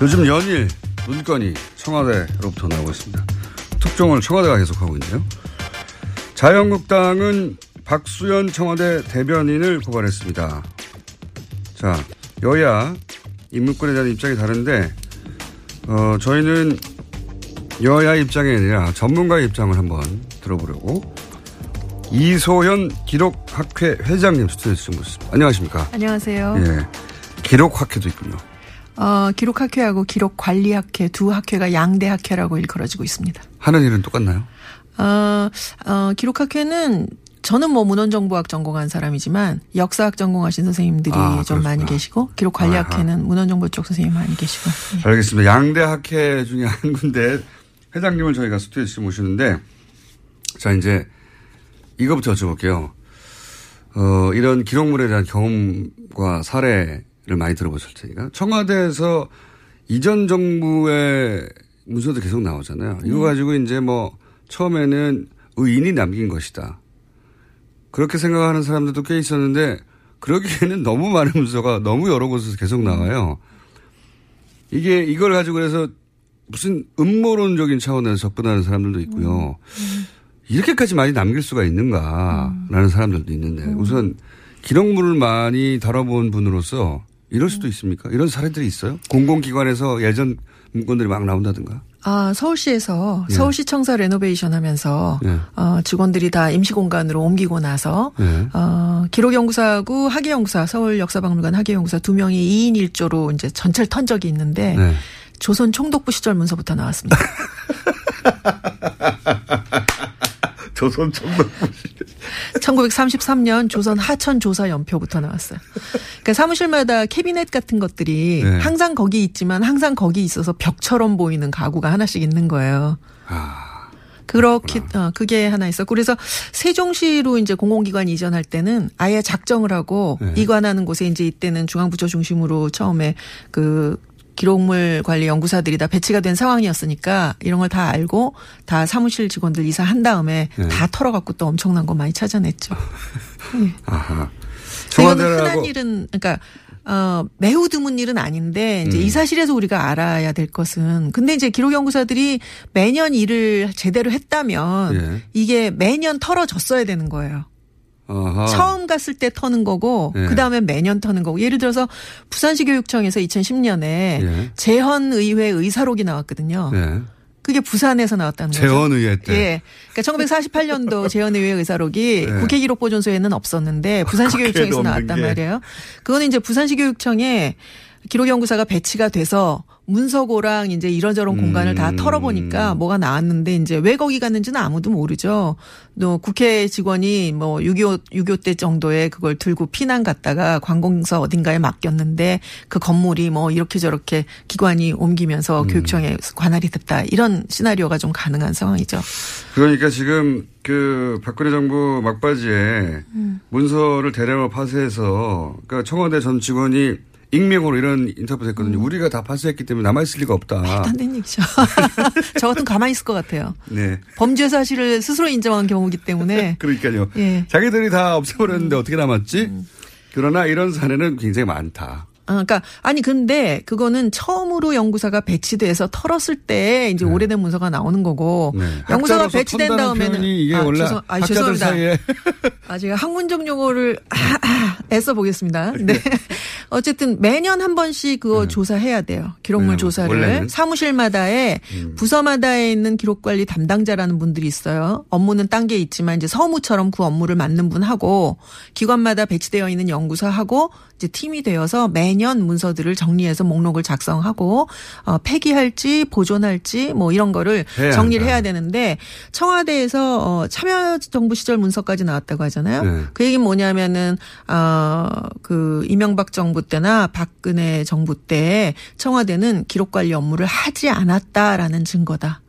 요즘 연일 문건이 청와대로부터 나오고 있습니다. 특종을 청와대가 계속하고 있는데요. 자유한국당은 박수현 청와대 대변인을 고발했습니다. 자, 여야 이 문건에 대한 입장이 다른데 어, 저희는 여야 입장이 아니라 전문가의 입장을 한번 들어보려고 이소현 기록학회 회장님 스튜디오에 모셨습니다. 안녕하십니까? 안녕하세요. 예. 기록학회도 있군요. 어, 기록학회하고 기록관리학회 두 학회가 양대학회라고 일컬어지고 있습니다. 하는 일은 똑같나요? 어, 어, 기록학회는 저는 뭐 문헌정보학 전공한 사람이지만 역사학 전공하신 선생님들이 아, 좀 많이 계시고 기록관리학회는 문헌정보 쪽 선생님 많이 계시고 알겠습니다. 양대 학회 중에 한 군데 회장님을 저희가 스튜디오에 모시는데 자 이제 이거부터 여쭤볼게요. 어, 이런 기록물에 대한 경험과 사례 를 많이 들어보실 테니까 청와대에서 이전 정부의 문서도 계속 나오잖아요. 이거 네. 가지고 이제 뭐 처음에는 의인이 남긴 것이다. 그렇게 생각하는 사람들도 꽤 있었는데 그러기에는 너무 많은 문서가 너무 여러 곳에서 계속 나와요. 이게 이걸 가지고 그래서 무슨 음모론적인 차원에서 접근하는 사람들도 있고요. 이렇게까지 많이 남길 수가 있는가라는 사람들도 있는데 우선 기록물을 많이 다뤄본 분으로서 이럴 수도 있습니까? 이런 사례들이 있어요? 공공기관에서 예전 문건들이 막 나온다든가. 아, 서울시에서 예. 서울시청사 레노베이션 하면서 예. 어, 직원들이 다 임시 공간으로 옮기고 나서 예. 어, 기록 연구사하고 학예연구사, 서울 역사박물관 학예연구사 두 명이 2인 1조로 이제 전체를 턴 적이 있는데 네. 조선 총독부 시절 문서부터 나왔습니다. <laughs> 조선 총독 1933년 조선 하천 조사 연표부터 나왔어요. 그러니까 사무실마다 캐비넷 같은 것들이 네. 항상 거기 있지만 항상 거기 있어서 벽처럼 보이는 가구가 하나씩 있는 거예요. 그렇게 어, 그게 하나 있었고 그래서 세종시로 이제 공공기관 이전할 때는 아예 작정을 하고 네. 이관하는 곳에 이제 이때는 중앙부처 중심으로 처음에 그 기록물 관리 연구사들이 다 배치가 된 상황이었으니까 이런 걸 다 알고 다 사무실 직원들 이사 한 다음에 네. 다 털어갖고 또 엄청난 거 많이 찾아냈죠. <laughs> 아하. 이거는 흔한 일은 그러니까 어 매우 드문 일은 아닌데 이제 음. 이 사실에서 우리가 알아야 될 것은 근데 이제 기록 연구사들이 매년 일을 제대로 했다면 예. 이게 매년 털어졌어야 되는 거예요. 아하. 처음 갔을 때 터는 거고 예. 그다음에 매년 터는 거고 예를 들어서 부산시 교육청에서 2010년에 예. 재헌 의회 의사록이 나왔거든요. 예. 그게 부산에서 나왔다는 거죠. 재헌의회 때. 예. 그러니까 1948년도 <laughs> 재헌의회 의사록이 네. 국회 기록 보존소에는 없었는데 부산시 국회에도 교육청에서 나왔단 게. 말이에요. 그거는 이제 부산시 교육청에 기록연구사가 배치가 돼서 문서고랑 이제 이런저런 공간을 다 음. 털어보니까 뭐가 나왔는데 이제 왜 거기 갔는지는 아무도 모르죠. 또 국회 직원이 뭐 6.25, 6.25 때 정도에 그걸 들고 피난 갔다가 관공서 어딘가에 맡겼는데 그 건물이 뭐 이렇게 저렇게 기관이 옮기면서 음. 교육청에 관할이 됐다. 이런 시나리오가 좀 가능한 상황이죠. 그러니까 지금 그 박근혜 정부 막바지에 음. 문서를 대량으로 파쇄해서 그러니까 청와대 전 직원이 익명으로 이런 인터뷰를 했거든요. 우리가 다 파쇄했기 때문에 남아있을 리가 없다. 음. 안된 얘기죠. <laughs> 저 같은 가만히 있을 것 같아요. 네. 범죄 사실을 스스로 인정한 경우기 때문에. <laughs> 그러니까요. 예. 자기들이 다 없애버렸는데 음. 어떻게 남았지? 그러나 이런 사례는 굉장히 많다. 아, 그러니까 아니 근데 그거는 처음으로 연구사가 배치돼서 털었을 때 이제 오래된 문서가 나오는 거고 네. 연구사가 배치된 다음에는 이게 원래 죄송, 아, 죄송합니다. 사이에 아 제가 학문적 용어를 <laughs> <laughs> 애써 보겠습니다. 네. <laughs> 어쨌든 매년 한 번씩 그거 조사해야 돼요. 기록물 네, 조사를 원래는. 사무실마다에 부서마다에 있는 기록 관리 담당자라는 분들이 있어요. 업무는 딴 게 있지만 이제 서무처럼 그 업무를 맡는 분하고 기관마다 배치되어 있는 연구사하고 이제 팀이 되어서 매년 문서들을 정리해서 목록을 작성하고 어, 폐기할지 보존할지 뭐 이런 거를 해야 정리를. 해야 되는데 청와대에서 어, 참여정부 시절 문서까지 나왔다고 하잖아요. 네. 그 얘기는 뭐냐면은 어그 이명박 정부 때나 박근혜 정부 때 청와대는 기록 관리 업무를 하지 않았다라는 증거다.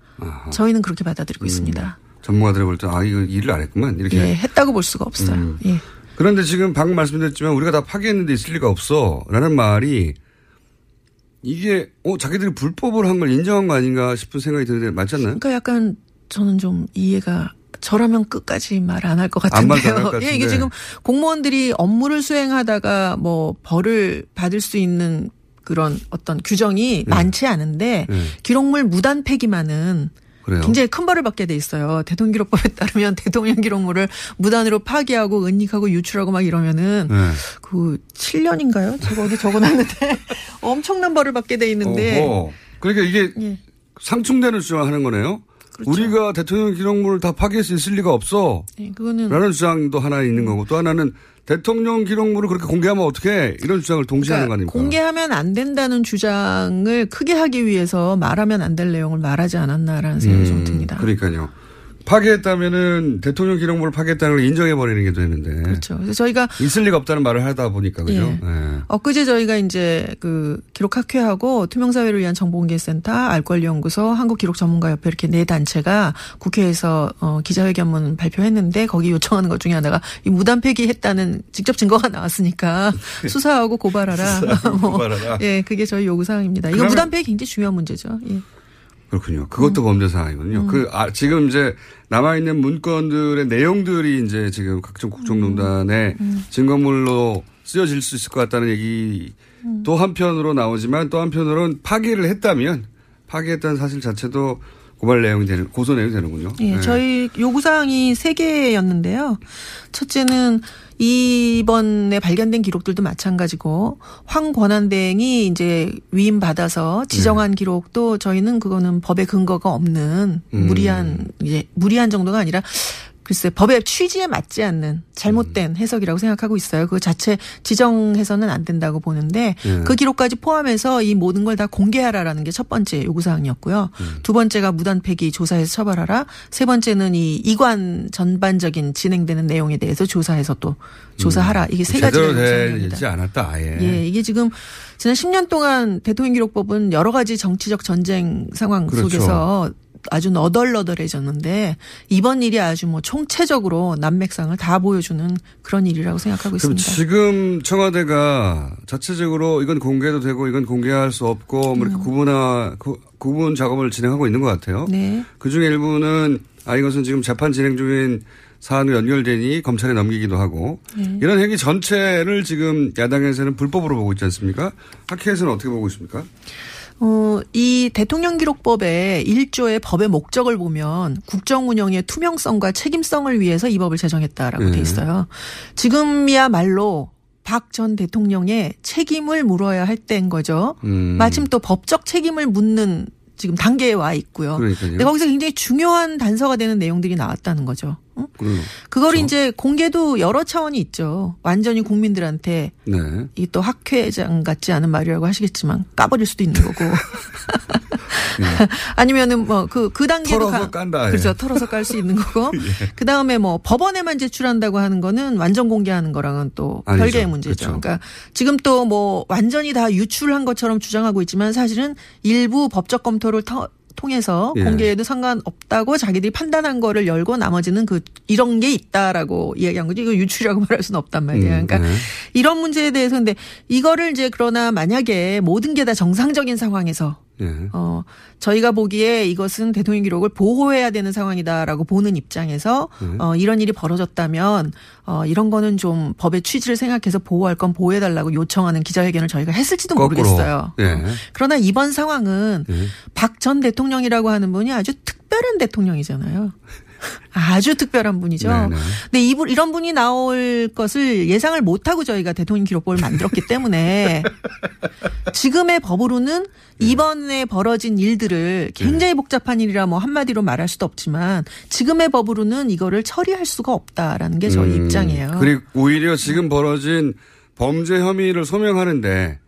저희는 그렇게 받아들이고 있습니다. 전문가들이 볼 때 아 이거 일을 안 했구만 이렇게. 예, 했다고 볼 수가 없어요. 음. 예. 그런데 지금 방금 말씀드렸지만 우리가 다 파괴했는데 있을 리가 없어. 라는 말이 이게 어 자기들이 불법을 한 걸 인정한 거 아닌가 싶은 생각이 드는데 맞지 않나요? 그러니까 약간 저는 좀 이해가 저라면 끝까지 말 안 할것안 같은데요. 것 <laughs> 예, 이게 같은데. 지금 공무원들이 업무를 수행하다가 뭐 벌을 받을 수 있는 그런 어떤 규정이 네. 많지 않은데 네. 기록물 무단 폐기만은 그래요. 굉장히 큰 벌을 받게 돼 있어요. 대통령 기록법에 따르면 대통령 기록물을 무단으로 파기하고 은닉하고 유출하고 막 이러면은 네. 그 7년인가요? 제가 어디 적어놨는데 <laughs> 엄청난 벌을 받게 돼 있는데 어허. 그러니까 이게 예. 상충되는 주장을 하는 거네요. 그렇죠. 우리가 대통령 기록물을 다 파괴할 수 있을 리가 없어. 예, 그거는 라는 주장도 하나 있는 거고 또 하나는 대통령 기록물을 그렇게 공개하면 어떻게 이런 주장을 동시에 하는 거 아닙니까? 그러니까 공개하면 안 된다는 주장을 크게 하기 위해서 말하면 안 될 내용을 말하지 않았나라는 생각이 좀 듭니다. 음, 그러니까요. 파괴했다면은 대통령 기록물을 파괴했다는 걸 인정해 버리는 게 되는데. 그렇죠. 그래서 저희가 있을 리가 없다는 말을 하다 보니까 그죠? 예. 예. 엊그제 저희가 이제 그 기록학회하고 투명사회를 위한 정보공개센터, 알권리연구소, 한국기록전문가협회 이렇게 네 단체가 국회에서 어, 기자회견문 발표했는데 거기 요청하는 것 중에 하나가 이 무단 폐기했다는 직접 증거가 나왔으니까 <laughs> 수사하고 고발하라. 수사하고 <laughs> 뭐, 고발하라. 예, 그게 저희 요구 사항입니다. 이거 무단 폐기 굉장히 중요한 문제죠. 예. 그렇군요. 그것도 범죄 사항이군요. 음. 그, 아, 지금 이제 남아 있는 문건들의 내용들이 이제 지금 각종 국정농단의 음. 증거물로 쓰여질 수 있을 것 같다는 얘기 음. 또 한편으로 나오지만 또 한편으로는 파기를 했다면 파기했다는 사실 자체도 고발 내용이 되는, 고소 내용이 되는군요. 예, 네. 저희 요구 사항이 세 개였는데요. 첫째는 이번에 발견된 기록들도 마찬가지고 황 권한대행이 이제 위임 받아서 지정한 기록도 저희는 그거는 법에 근거가 없는 음. 무리한 이제 무리한 정도가 아니라 글쎄 법의 취지에 맞지 않는 음. 잘못된 해석이라고 생각하고 있어요. 그 자체 지정해서는 안 된다고 보는데 예. 그 기록까지 포함해서 이 모든 걸 다 공개하라라는 게 첫 번째 요구 사항이었고요. 음. 두 번째가 무단 폐기 조사해서 처벌하라. 세 번째는 이 이관 전반적인 진행되는 내용에 대해서 조사해서 또 조사하라. 이게 세 가지가 음. 제대로 요구사항입니다. 되지 않았다, 아예. 예, 이게 지금 지난 10년 동안 대통령 기록법은 여러 가지 정치적 전쟁 상황 그렇죠. 속에서 아주 너덜너덜해졌는데 이번 일이 아주 뭐 총체적으로 난맥상을 다 보여주는 그런 일이라고 생각하고 있습니다. 지금 청와대가 자체적으로 이건 공개도 되고 이건 공개할 수 없고 뭐 이렇게 구분화 구, 구분 작업을 진행하고 있는 것 같아요. 음. 네. 그 중에 일부는 아 이것은 지금 재판 진행 중인 사안으로 연결되니 검찰에 넘기기도 하고 네. 이런 행위 전체를 지금 야당에서는 불법으로 보고 있지 않습니까? 학회에서는 어떻게 보고 있습니까? 어, 이 대통령 기록법의 1조의 법의 목적을 보면 국정 운영의 투명성과 책임성을 위해서 이 법을 제정했다라고 네. 돼 있어요. 지금이야말로 박전 대통령의 책임을 물어야 할 때인 거죠. 음. 마침 또 법적 책임을 묻는 지금 단계에 와 있고요. 그러니까요. 근데 거기서 굉장히 중요한 단서가 되는 내용들이 나왔다는 거죠. 응? 그럼 그걸 이제 공개도 여러 차원이 있죠. 완전히 국민들한테 네. 이또 학회장 같지 않은 말이라고 하시겠지만 까버릴 수도 있는 거고. <laughs> 아니면은 뭐 그그 단계도 털어서 가- 깐다, 예. 그렇죠. 털어서 깔 수 있는 거고. <laughs> 그 다음에 뭐 법원에만 제출한다고 하는 거는 완전 공개하는 거랑은 또 아니죠. 별개의 문제죠. 그렇죠. 그러니까 지금 또 뭐 완전히 다 유출한 것처럼 주장하고 있지만 사실은 일부 법적 검토를 터- 통해서 예. 공개해도 상관없다고 자기들이 판단한 거를 열고 나머지는 그 이런 게 있다라고 이야기한 거지 이거 유출이라고 <laughs> 말할 수는 없단 말이에요. 음, 그러니까 네. 이런 문제에 대해서 근데 이거를 이제 그러나 만약에 모든 게 다 정상적인 상황에서 예. 어, 저희가 보기에 이것은 대통령 기록을 보호해야 되는 상황이다라고 보는 입장에서 네. 어, 이런 일이 벌어졌다면 어, 이런 거는 좀 법의 취지를 생각해서 보호할 건 보호해달라고 요청하는 기자회견을 저희가 했을지도 거꾸로. 모르겠어요. 예. 그러나 이번 상황은 예. 박전 대통령이라고 하는 분이 아주 특별한 대통령이잖아요. 아주 특별한 분이죠. 네네. 근데 이분 이런 분이 나올 것을 예상을 못하고 저희가 대통령 기록법을 만들었기 때문에 <laughs> 지금의 법으로는 이번에 벌어진 일들을 굉장히 복잡한 일이라 뭐 한마디로 말할 수도 없지만 지금의 법으로는 이거를 처리할 수가 없다라는 게 저희 음, 입장이에요. 그리고 오히려 지금 벌어진 범죄 혐의를 소명하는데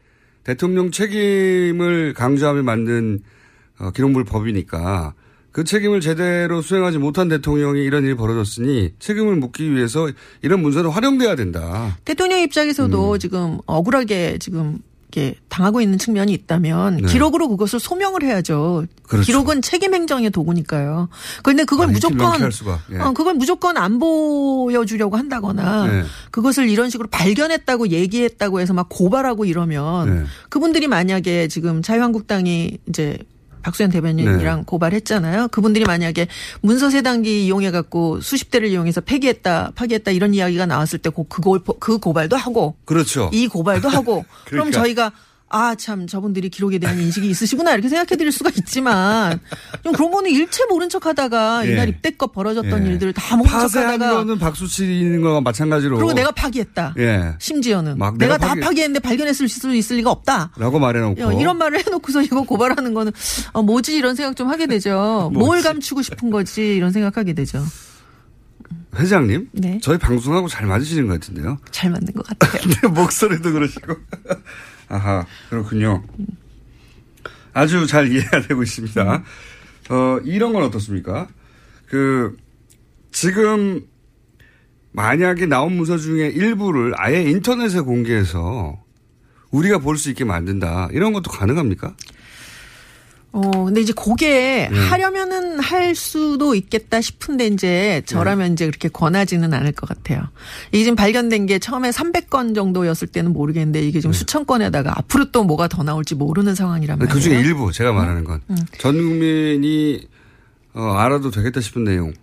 대통령 책임을 강조하며 만든 어, 기록물 법이니까 그 책임을 제대로 수행하지 못한 대통령이 이런 일이 벌어졌으니 책임을 묻기 위해서 이런 문서는 활용돼야 된다. 대통령 음. 입장에서도 지금 억울하게 지금 이렇게 당하고 있는 측면이 있다면 네. 기록으로 그것을 소명을 해야죠. 그렇죠. 기록은 책임 행정의 도구니까요. 그런데 그걸 아, 이렇게 무조건. 예. 어, 그걸 무조건 안 보여주려고 한다거나 네. 그것을 이런 식으로 발견했다고 얘기했다고 해서 막 고발하고 이러면 네. 그분들이 만약에 지금 자유한국당이 이제 박수현 대변인이랑 네. 고발했잖아요. 그분들이 만약에 문서 세단기 이용해 갖고 수십 대를 이용해서 폐기했다, 파기했다 이런 이야기가 나왔을 때 그, 그, 고- 그 고발도 하고 그렇죠. 이 고발도 하고 <laughs> 그럼 그러니까. 저희가 아 참 저분들이 기록에 대한 인식이 있으시구나 이렇게 생각해 드릴 수가 있지만 좀 그런 거는 일체 모른 척 하다가 예. 이날 입대껏 벌어졌던 예. 일들을 다 모른 파쇄한 척하다가 거는 박수 치는 거와 마찬가지로. 그리고 내가 파기했다. 예. 심지어는 막 내가, 내가 다 파기- 파기했는데 발견했을 수 있을 리가 없다. 라고 말해놓고. 어, 이런 말을 해놓고서 <laughs> 이거 고발하는 거는 어, 뭐지 이런 생각 좀 하게 되죠. 뭘? 감추고 싶은 거지 이런 생각하게 되죠. 회장님. 네. 저희 방송하고 잘 맞으시는 것 같은데요. 잘 맞는 것 같아요. <laughs> 내 목소리도 그러시고. 아하, 그렇군요. 아주 잘 이해가 되고 있습니다. 어, 이런 건 어떻습니까? 그, 지금, 만약에 나온 문서 중에 일부를 아예 인터넷에 공개해서 우리가 볼 수 있게 만든다. 이런 것도 가능합니까? 어, 근데 이제 그게 네. 하려면은 할 수도 있겠다 싶은데 이제 저라면 네. 이제 그렇게 권하지는 않을 것 같아요. 이게 지금 발견된 게 처음에 300건 정도였을 때는 모르겠는데 이게 지금 수천 건에다가 앞으로 또 뭐가 더 나올지 모르는 상황이란 말이에요. 그 중에 일부 제가 말하는 건전 음. 국민이 어, 알아도 되겠다 싶은 내용.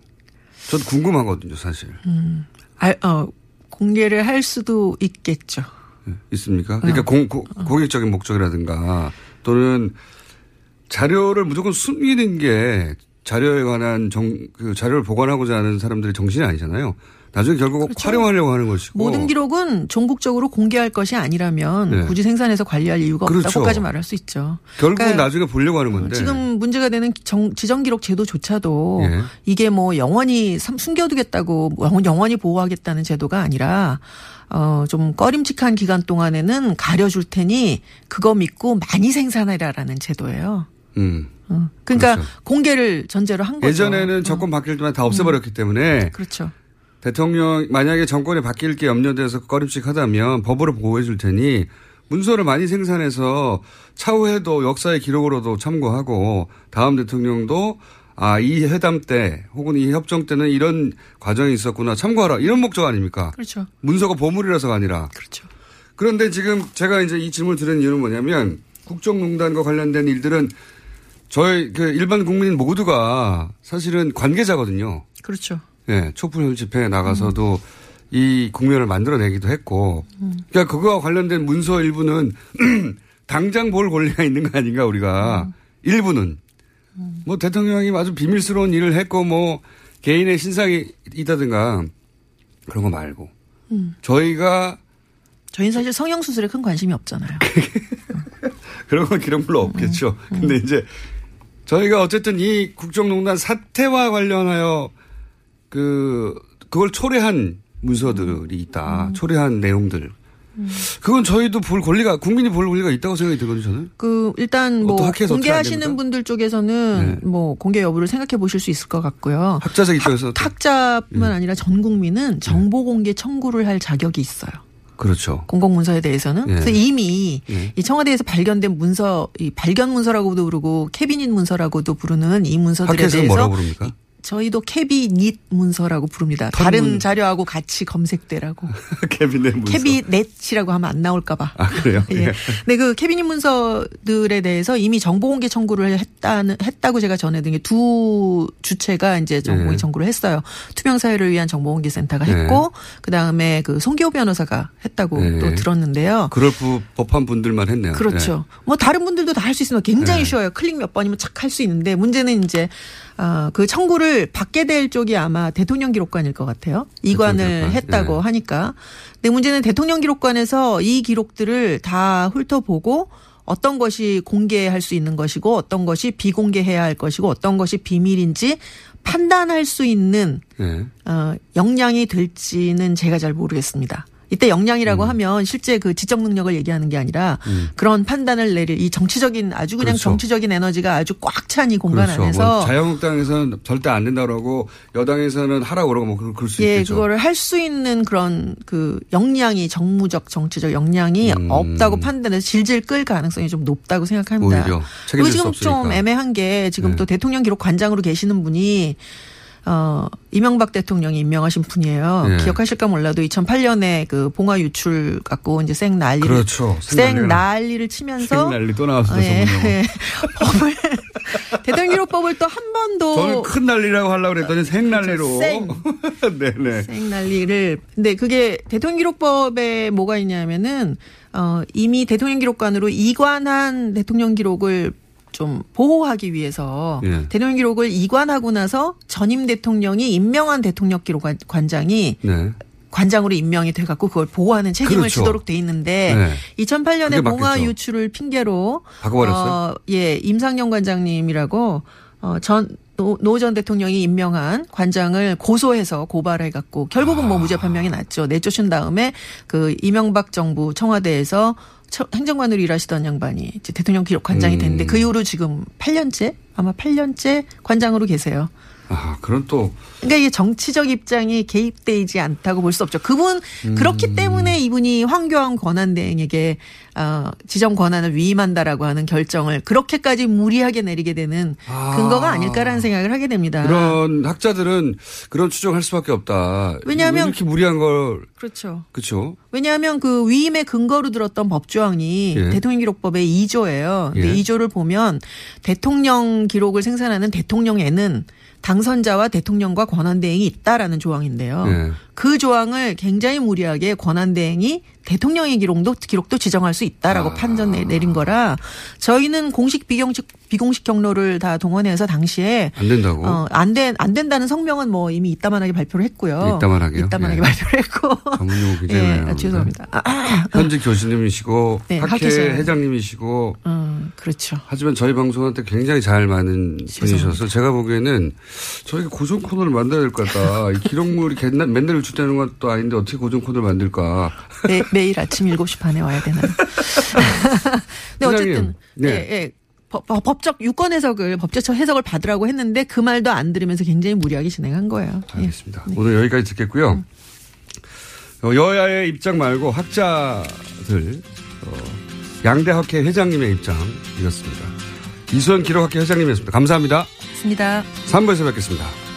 전 궁금하거든요, 사실. 음, 알, 어, 공개를 할 수도 있겠죠. 있습니까? 그러니까 어. 공, 고, 공익적인 목적이라든가 또는 자료를 무조건 숨기는 게 자료에 관한 정, 그 자료를 보관하고자 하는 사람들의 정신이 아니잖아요. 나중에 결국 활용하려고 하는 것이고. 그렇죠. 모든 기록은 종국적으로 공개할 것이 아니라면 네. 굳이 생산해서 관리할 이유가 그렇죠. 없다고까지 말할 수 있죠. 결국은 그러니까 나중에 보려고 하는 건데. 지금 문제가 되는 정, 지정 기록 제도조차도 예. 이게 뭐 영원히 삼- 숨겨두겠다고 뭐 영- 영원히 보호하겠다는 제도가 아니라 어, 좀 꺼림칙한 기간 동안에는 가려줄 테니 그거 믿고 많이 생산해라라는 제도예요. 음. 어. 그러니까 공개를 전제로 한 거죠. 예전에는 정권 바뀔 때만 다 없애버렸기 때문에 그렇죠. 대통령 만약에 정권이 바뀔 게 염려돼서 꺼림칙하다면 법으로 보호해 줄 테니 문서를 많이 생산해서 차후에도 역사의 기록으로도 참고하고 다음 대통령도 아, 이 회담 때 혹은 이 협정 때는 이런 과정이 있었구나 참고하라 이런 목적 아닙니까? 그렇죠. 문서가 보물이라서가 아니라. 그렇죠. 그런데 지금 제가 이제 이 질문을 드린 이유는 뭐냐면 국정농단과 관련된 일들은 저희 그 일반 국민 모두가 사실은 관계자거든요. 그렇죠. 예, 촛불 집회에 나가서도 이 국면을 만들어내기도 했고, 그러니까 그거와 관련된 문서 일부는 <clears throat> 당장 볼 권리가 있는 거 아닌가 우리가 일부는 뭐 대통령이 아주 비밀스러운 일을 했고 뭐 개인의 신상이 있다든가 그런 거 말고 음. 저희가 저희는 사실 성형 수술에 큰 관심이 없잖아요. <laughs> 그런 건 기록물로 없겠죠. 근데 이제 저희가 어쨌든 이 국정농단 사태와 관련하여 그 그걸 초래한 문서들이 있다. 초래한 내용들. 그건 저희도 볼 권리가 국민이 볼 권리가 있다고 생각이 들거든요. 저는. 그 일단 뭐 공개하시는? 분들 쪽에서는 네. 뭐 공개 여부를 생각해 보실 수 있을 것 같고요. 학자적 입장에서 학, 학자뿐만 예. 아니라 전 국민은 정보 공개 청구를 할 자격이 있어요. 그렇죠. 공공 문서에 대해서는 예. 그래서 이미 예. 이 청와대에서 발견된 문서, 이 발견 문서라고도 부르고 캐비닛 문서라고도 부르는 이 문서들에 대해서 뭐라고 부릅니까? 저희도 캐비닛 문서라고 부릅니다. 턴 다른 문. 자료하고 같이 검색되라고. 캐비넷 <laughs> 문서. 캐비넷이라고 하면 안 나올까봐. 아 그래요? 예. 근데 그 캐비닛 문서들에 대해서 이미 정보공개 청구를 했다는 했다고 제가 전해드린 게 두 주체가 이제 정보공개 네. 청구를 했어요. 투명 사회를 위한 정보공개센터가 네. 했고 그 다음에 그 송기호 변호사가 했다고 네. 또 들었는데요. 그럴 부, 법한 분들만 했네요. 그렇죠. 뭐 다른 분들도 다 할 수 있으면 굉장히 네. 쉬워요. 클릭 몇 번이면 착 할 수 있는데 문제는 이제 어, 그 청구를 받게 될 쪽이 아마 대통령 기록관일 것 같아요. 이관을 기록관. 했다고 네. 하니까. 근데 문제는 대통령 기록관에서 이 기록들을 다 훑어보고 어떤 것이 공개할 수 있는 것이고 어떤 것이 비공개해야 할 것이고 어떤 것이 비밀인지 판단할 수 있는 네. 어, 역량이 될지는 제가 잘 모르겠습니다. 이때 역량이라고 음. 하면 실제 그 지적 능력을 얘기하는 게 아니라 그런 판단을 내릴 이 정치적인 아주 그냥 그렇죠. 정치적인 에너지가 아주 꽉 찬 이 공간 그렇죠. 안에서 뭐 자유한국당에서는 절대 안 된다고 그러고 여당에서는 하라고 그러고 뭐 그럴, 수 예, 있겠죠. 그거를 할 수 있는 그런 그 역량이 정무적 정치적 역량이 음. 없다고 판단해서 질질 끌 가능성이 좀 높다고 생각합니다. 오히려 그리고 책임질 수 지금. 좀 애매한 게 지금 네. 또 대통령 기록 관장으로 계시는 분이 어, 이명박 대통령이 임명하신 분이에요. 네. 기억하실까 몰라도 2008년에 그 봉화 유출 갖고 이제 생 난리를 그렇죠. 생 난리를 치면서 생 난리 또 나왔어요, 예, 전문용어. 예. <laughs> 법을 <laughs> 대통령 기록법을 또 한 번도 저는 큰 난리라고 하려고 그랬더니 생 난리로. 생. 네네. <laughs> 생 난리를 근데 그게 대통령 기록법에 뭐가 있냐면은 어 이미 대통령 기록관으로 이관한 대통령 기록을 좀 보호하기 위해서 예. 대통령 기록을 이관하고 나서 전임 대통령이 임명한 대통령 기록 관- 관장이 네. 관장으로 임명이 돼갖고 그걸 보호하는 책임을 그렇죠. 지도록 돼 있는데 네. 2008년에 그게 봉화. 유출을 핑계로 바꿔버렸어요? 어, 예 임상영 관장님이라고 어, 전 노 전 대통령이 임명한 관장을 고소해서 고발해갖고 결국은 아. 뭐 무죄 판명이 났죠. 내쫓은 다음에 그 이명박 정부 청와대에서 처- 행정관으로 일하시던 양반이 이제 대통령 기록 관장이 음. 됐는데 그 이후로 지금 8년째 아마 8년째 관장으로 계세요. 아, 그런 또 그러니까 이게 정치적 입장이 개입되지 않다고 볼 수 없죠. 그분 음. 그렇기 때문에 이분이 황교안 권한대행에게 어, 지정 권한을 위임한다라고 하는 결정을 그렇게까지 무리하게 내리게 되는 근거가 아닐까라는 생각을 하게 됩니다. 그런 학자들은 그런 추정할 수밖에 없다. 왜냐하면- 이렇게 무리한 걸 그렇죠. 그렇죠. 왜냐하면 그 위임의 근거로 들었던 법조항이 예. 대통령 기록법의 2조예요. 근데 예. 2조를 보면 대통령 기록을 생산하는 대통령에는 당선자와 대통령과 권한대행이 있다라는 조항인데요. 예. 그 조항을 굉장히 무리하게 권한대행이 대통령의 기록도 기록도 지정할 수 있다라고 판정 내- 내린 거라 저희는 공식 비공식 비공식 경로를 다 동원해서 당시에 안 된다고. 어, 안, 된, 안 된다는 성명은 뭐 이미 이따만하게 발표를 했고요. 이따만하게요? 이따만하게 예. 발표를 했고. 전문 용어 굉장히 예. 죄송합니다. 현직 교수님이시고 네, 학회. 회장님이시고 음, 그렇죠. 하지만 저희 방송한테 굉장히 잘 맞는 분이셔서 제가 보기에는 저희가 고정 코너를 만들어야 될 것 같다. 이 기록물이 맨날, 맨날 유출되는 것도 아닌데 어떻게 고정 코너를 만들까. 매, 매일 아침 7시 반에 와야 되나요? 근데 <laughs> <laughs> 어쨌든 네. 예, 예. 법, 법- 법적 유권 해석을 법제처 해석을 받으라고 했는데 그 말도 안 들으면서 굉장히 무리하게 진행한 거예요. 예. 알겠습니다. 오늘 여기까지 듣겠고요. 어, 여야의 입장 말고 학자들 어, 양대 학회 회장님의 입장이었습니다. 이수연 기록학회 회장님이었습니다. 감사합니다. 맞습니다. 3부에서 뵙겠습니다.